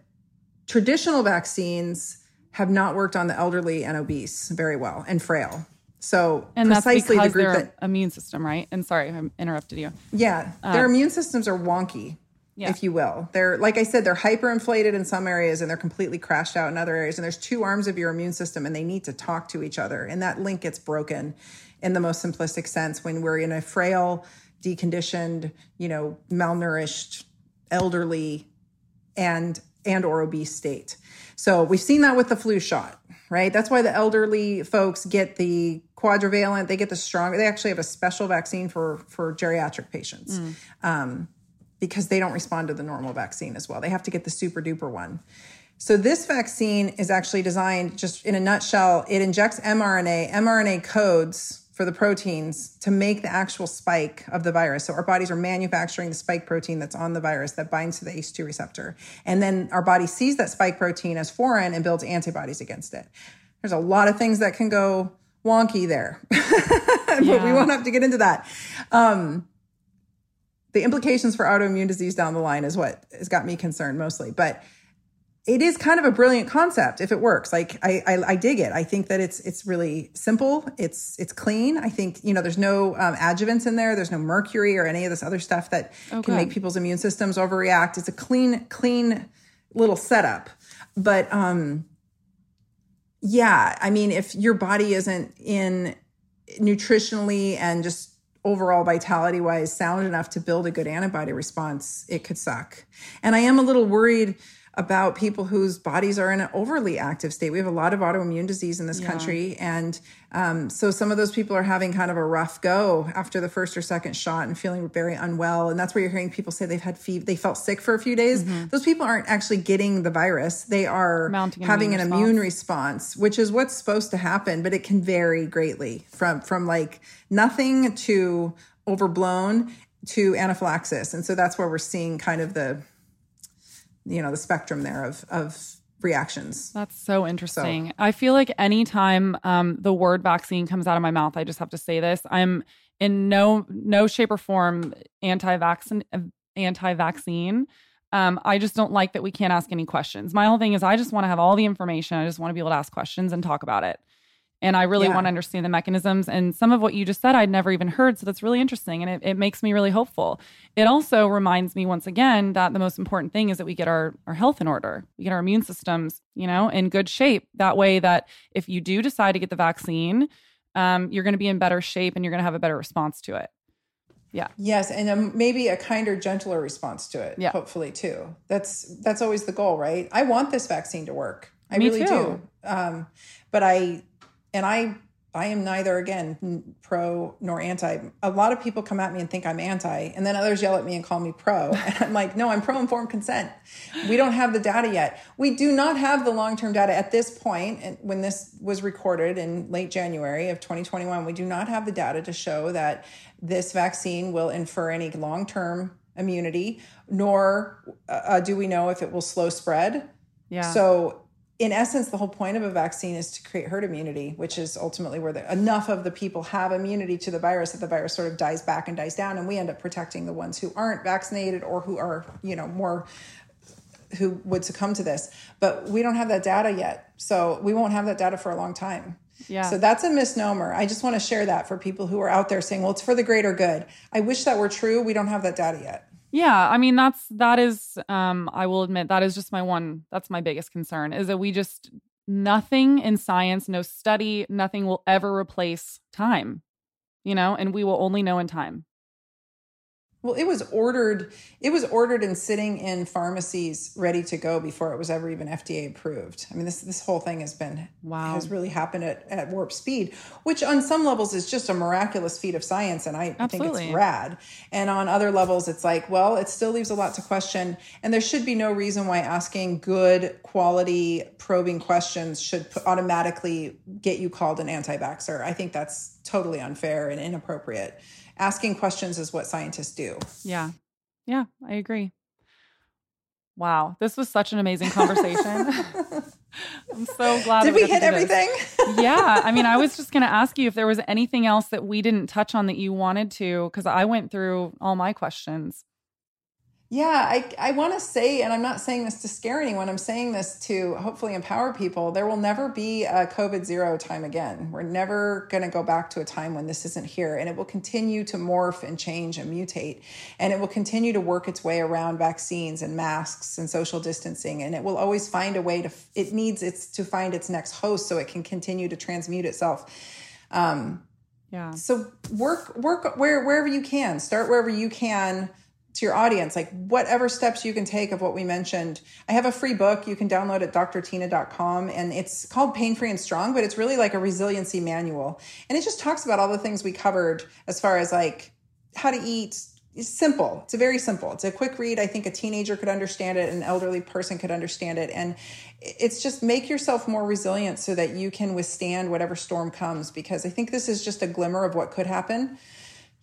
traditional vaccines have not worked on the elderly and obese very well and frail so and precisely the group that immune system, right? And sorry, I interrupted you. Yeah, their um, immune systems are wonky, yeah. if you will. They're like I said, they're hyperinflated in some areas and they're completely crashed out in other areas. And there's two arms of your immune system, and they need to talk to each other, and that link gets broken in the most simplistic sense when we're in a frail, deconditioned, you know, malnourished, elderly, and and or obese state. So we've seen that with the flu shot, right? That's why the elderly folks get the quadrivalent. They get the stronger. They actually have a special vaccine for for geriatric patients mm. um, because they don't respond to the normal vaccine as well. They have to get the super duper one. So this vaccine is actually designed just in a nutshell. It injects mRNA. mRNA codes for the proteins to make the actual spike of the virus. So our bodies are manufacturing the spike protein that's on the virus that binds to the ACE2 receptor. And then our body sees that spike protein as foreign and builds antibodies against it. There's a lot of things that can go wonky there, <laughs> but yeah. we won't have to get into that. Um, the implications for autoimmune disease down the line is what has got me concerned mostly. But it is kind of a brilliant concept if it works. Like I, I, I, dig it. I think that it's it's really simple. It's it's clean. I think you know there's no um, adjuvants in there. There's no mercury or any of this other stuff that okay. can make people's immune systems overreact. It's a clean clean little setup. But um, yeah, I mean, if your body isn't in nutritionally and just overall vitality wise sound enough to build a good antibody response, it could suck. And I am a little worried about people whose bodies are in an overly active state. We have a lot of autoimmune disease in this yeah. country. And um, so some of those people are having kind of a rough go after the first or second shot and feeling very unwell. And that's where you're hearing people say they've had fever, they felt sick for a few days. Mm-hmm. Those people aren't actually getting the virus. They are Mounting having immune an response. immune response, which is what's supposed to happen, but it can vary greatly from, from like nothing to overblown to anaphylaxis. And so that's where we're seeing kind of the you know the spectrum there of of reactions. That's so interesting. So. I feel like anytime um, the word vaccine comes out of my mouth, I just have to say this. I'm in no no shape or form anti-vaccine anti-vaccine. Um, I just don't like that we can't ask any questions. My whole thing is I just want to have all the information. I just want to be able to ask questions and talk about it. And I really yeah. want to understand the mechanisms. And some of what you just said, I'd never even heard. So that's really interesting. And it, it makes me really hopeful. It also reminds me once again that the most important thing is that we get our, our health in order. We get our immune systems, you know, in good shape. That way that if you do decide to get the vaccine, um, you're going to be in better shape and you're going to have a better response to it. Yeah. Yes, and um, maybe a kinder, gentler response to it. Yeah. Hopefully, too. That's that's always the goal, right? I want this vaccine to work. I Me really too. do. Um, but I and I I am neither again pro nor anti. A lot of people come at me and think I'm anti, and then others yell at me and call me pro. <laughs> And I'm like, no, I'm pro informed consent. We don't have the data yet. We do not have the long term data at this point. And when this was recorded in late January of 2021, we do not have the data to show that this vaccine will infer any long term immunity, nor uh, do we know if it will slow spread. Yeah. So in essence, the whole point of a vaccine is to create herd immunity, which is ultimately where the, enough of the people have immunity to the virus that the virus sort of dies back and dies down, and we end up protecting the ones who aren't vaccinated or who are, you know, more who would succumb to this, but we don't have that data yet. So we won't have that data for a long time. Yeah. So that's a misnomer. I just want to share that for people who are out there saying, well, it's for the greater good. I wish that were true. We don't have that data yet. Yeah, I mean that's that is um I will admit that is just my one that's my biggest concern is that we just nothing in science, no study, nothing will ever replace time. You know, and we will only know in time. Well, it was ordered. It was ordered and sitting in pharmacies, ready to go before it was ever even FDA approved. I mean, this this whole thing has been wow has really happened at, at warp speed, which on some levels is just a miraculous feat of science, and I Absolutely. think it's rad. And on other levels, it's like, well, it still leaves a lot to question, and there should be no reason why asking good quality probing questions should automatically get you called an anti-vaxxer. I think that's totally unfair and inappropriate asking questions is what scientists do. Yeah. Yeah, I agree. Wow, this was such an amazing conversation. <laughs> I'm so glad. Did we, we hit everything? yeah, I mean, I <laughs> was just going to ask you if there was anything else that we didn't touch on that you wanted to, because I went through all my questions. Yeah, I, I want to say, and I'm not saying this to scare anyone, I'm saying this to hopefully empower people. There will never be a COVID zero time again. We're never going to go back to a time when this isn't here. And it will continue to morph and change and mutate. And it will continue to work its way around vaccines and masks and social distancing. And it will always find a way to, it needs its to find its next host so it can continue to transmute itself. Um, yeah. So work, work where, wherever you can, start wherever you can to your audience, like whatever steps you can take of what we mentioned. I have a free book you can download at drtyna.com and it's called Pain Free and Strong, but it's really like a resiliency manual. And it just talks about all the things we covered as far as like how to eat. It's simple. It's a very simple. It's a quick read. I think a teenager could understand it, an elderly person could understand it. And it's just make yourself more resilient so that you can withstand whatever storm comes because I think this is just a glimmer of what could happen.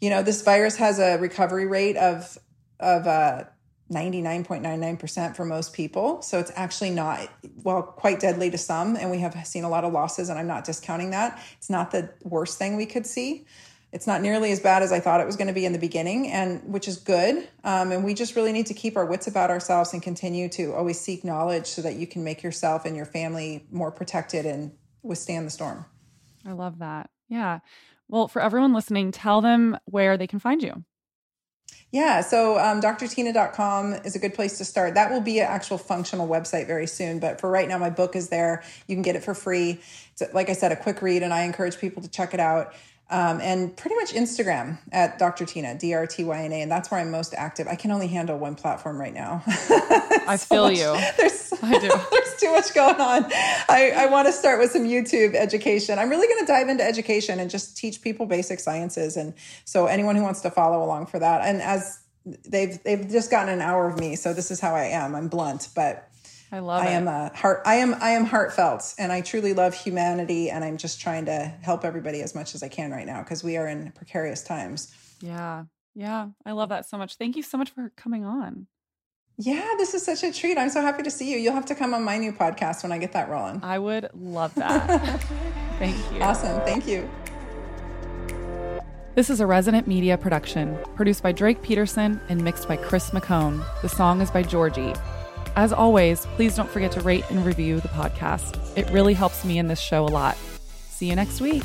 You know, this virus has a recovery rate of of uh, 99.99% for most people. So it's actually not, well, quite deadly to some. And we have seen a lot of losses, and I'm not discounting that. It's not the worst thing we could see. It's not nearly as bad as I thought it was going to be in the beginning, and which is good. Um, and we just really need to keep our wits about ourselves and continue to always seek knowledge so that you can make yourself and your family more protected and withstand the storm. I love that. Yeah. Well, for everyone listening, tell them where they can find you. Yeah, so um, drtyna.com is a good place to start. That will be an actual functional website very soon. But for right now, my book is there. You can get it for free. It's, like I said, a quick read, and I encourage people to check it out um, and pretty much Instagram at Dr. Tyna, D R T Y N A, and that's where I'm most active. I can only handle one platform right now. <laughs> I so feel much, you. <laughs> There's, I do. <laughs> there's too much going on. I, I want to start with some YouTube education. I'm really going to dive into education and just teach people basic sciences. And so anyone who wants to follow along for that, and as they've they've just gotten an hour of me, so this is how I am. I'm blunt, but I love I it. am a heart I am I am heartfelt and I truly love humanity and I'm just trying to help everybody as much as I can right now because we are in precarious times. Yeah. Yeah. I love that so much. Thank you so much for coming on. Yeah, this is such a treat. I'm so happy to see you. You'll have to come on my new podcast when I get that rolling. I would love <laughs> that. Thank you. Awesome. Thank you. This is a resident media production, produced by Drake Peterson and mixed by Chris McCone. The song is by Georgie. As always, please don't forget to rate and review the podcast. It really helps me in this show a lot. See you next week.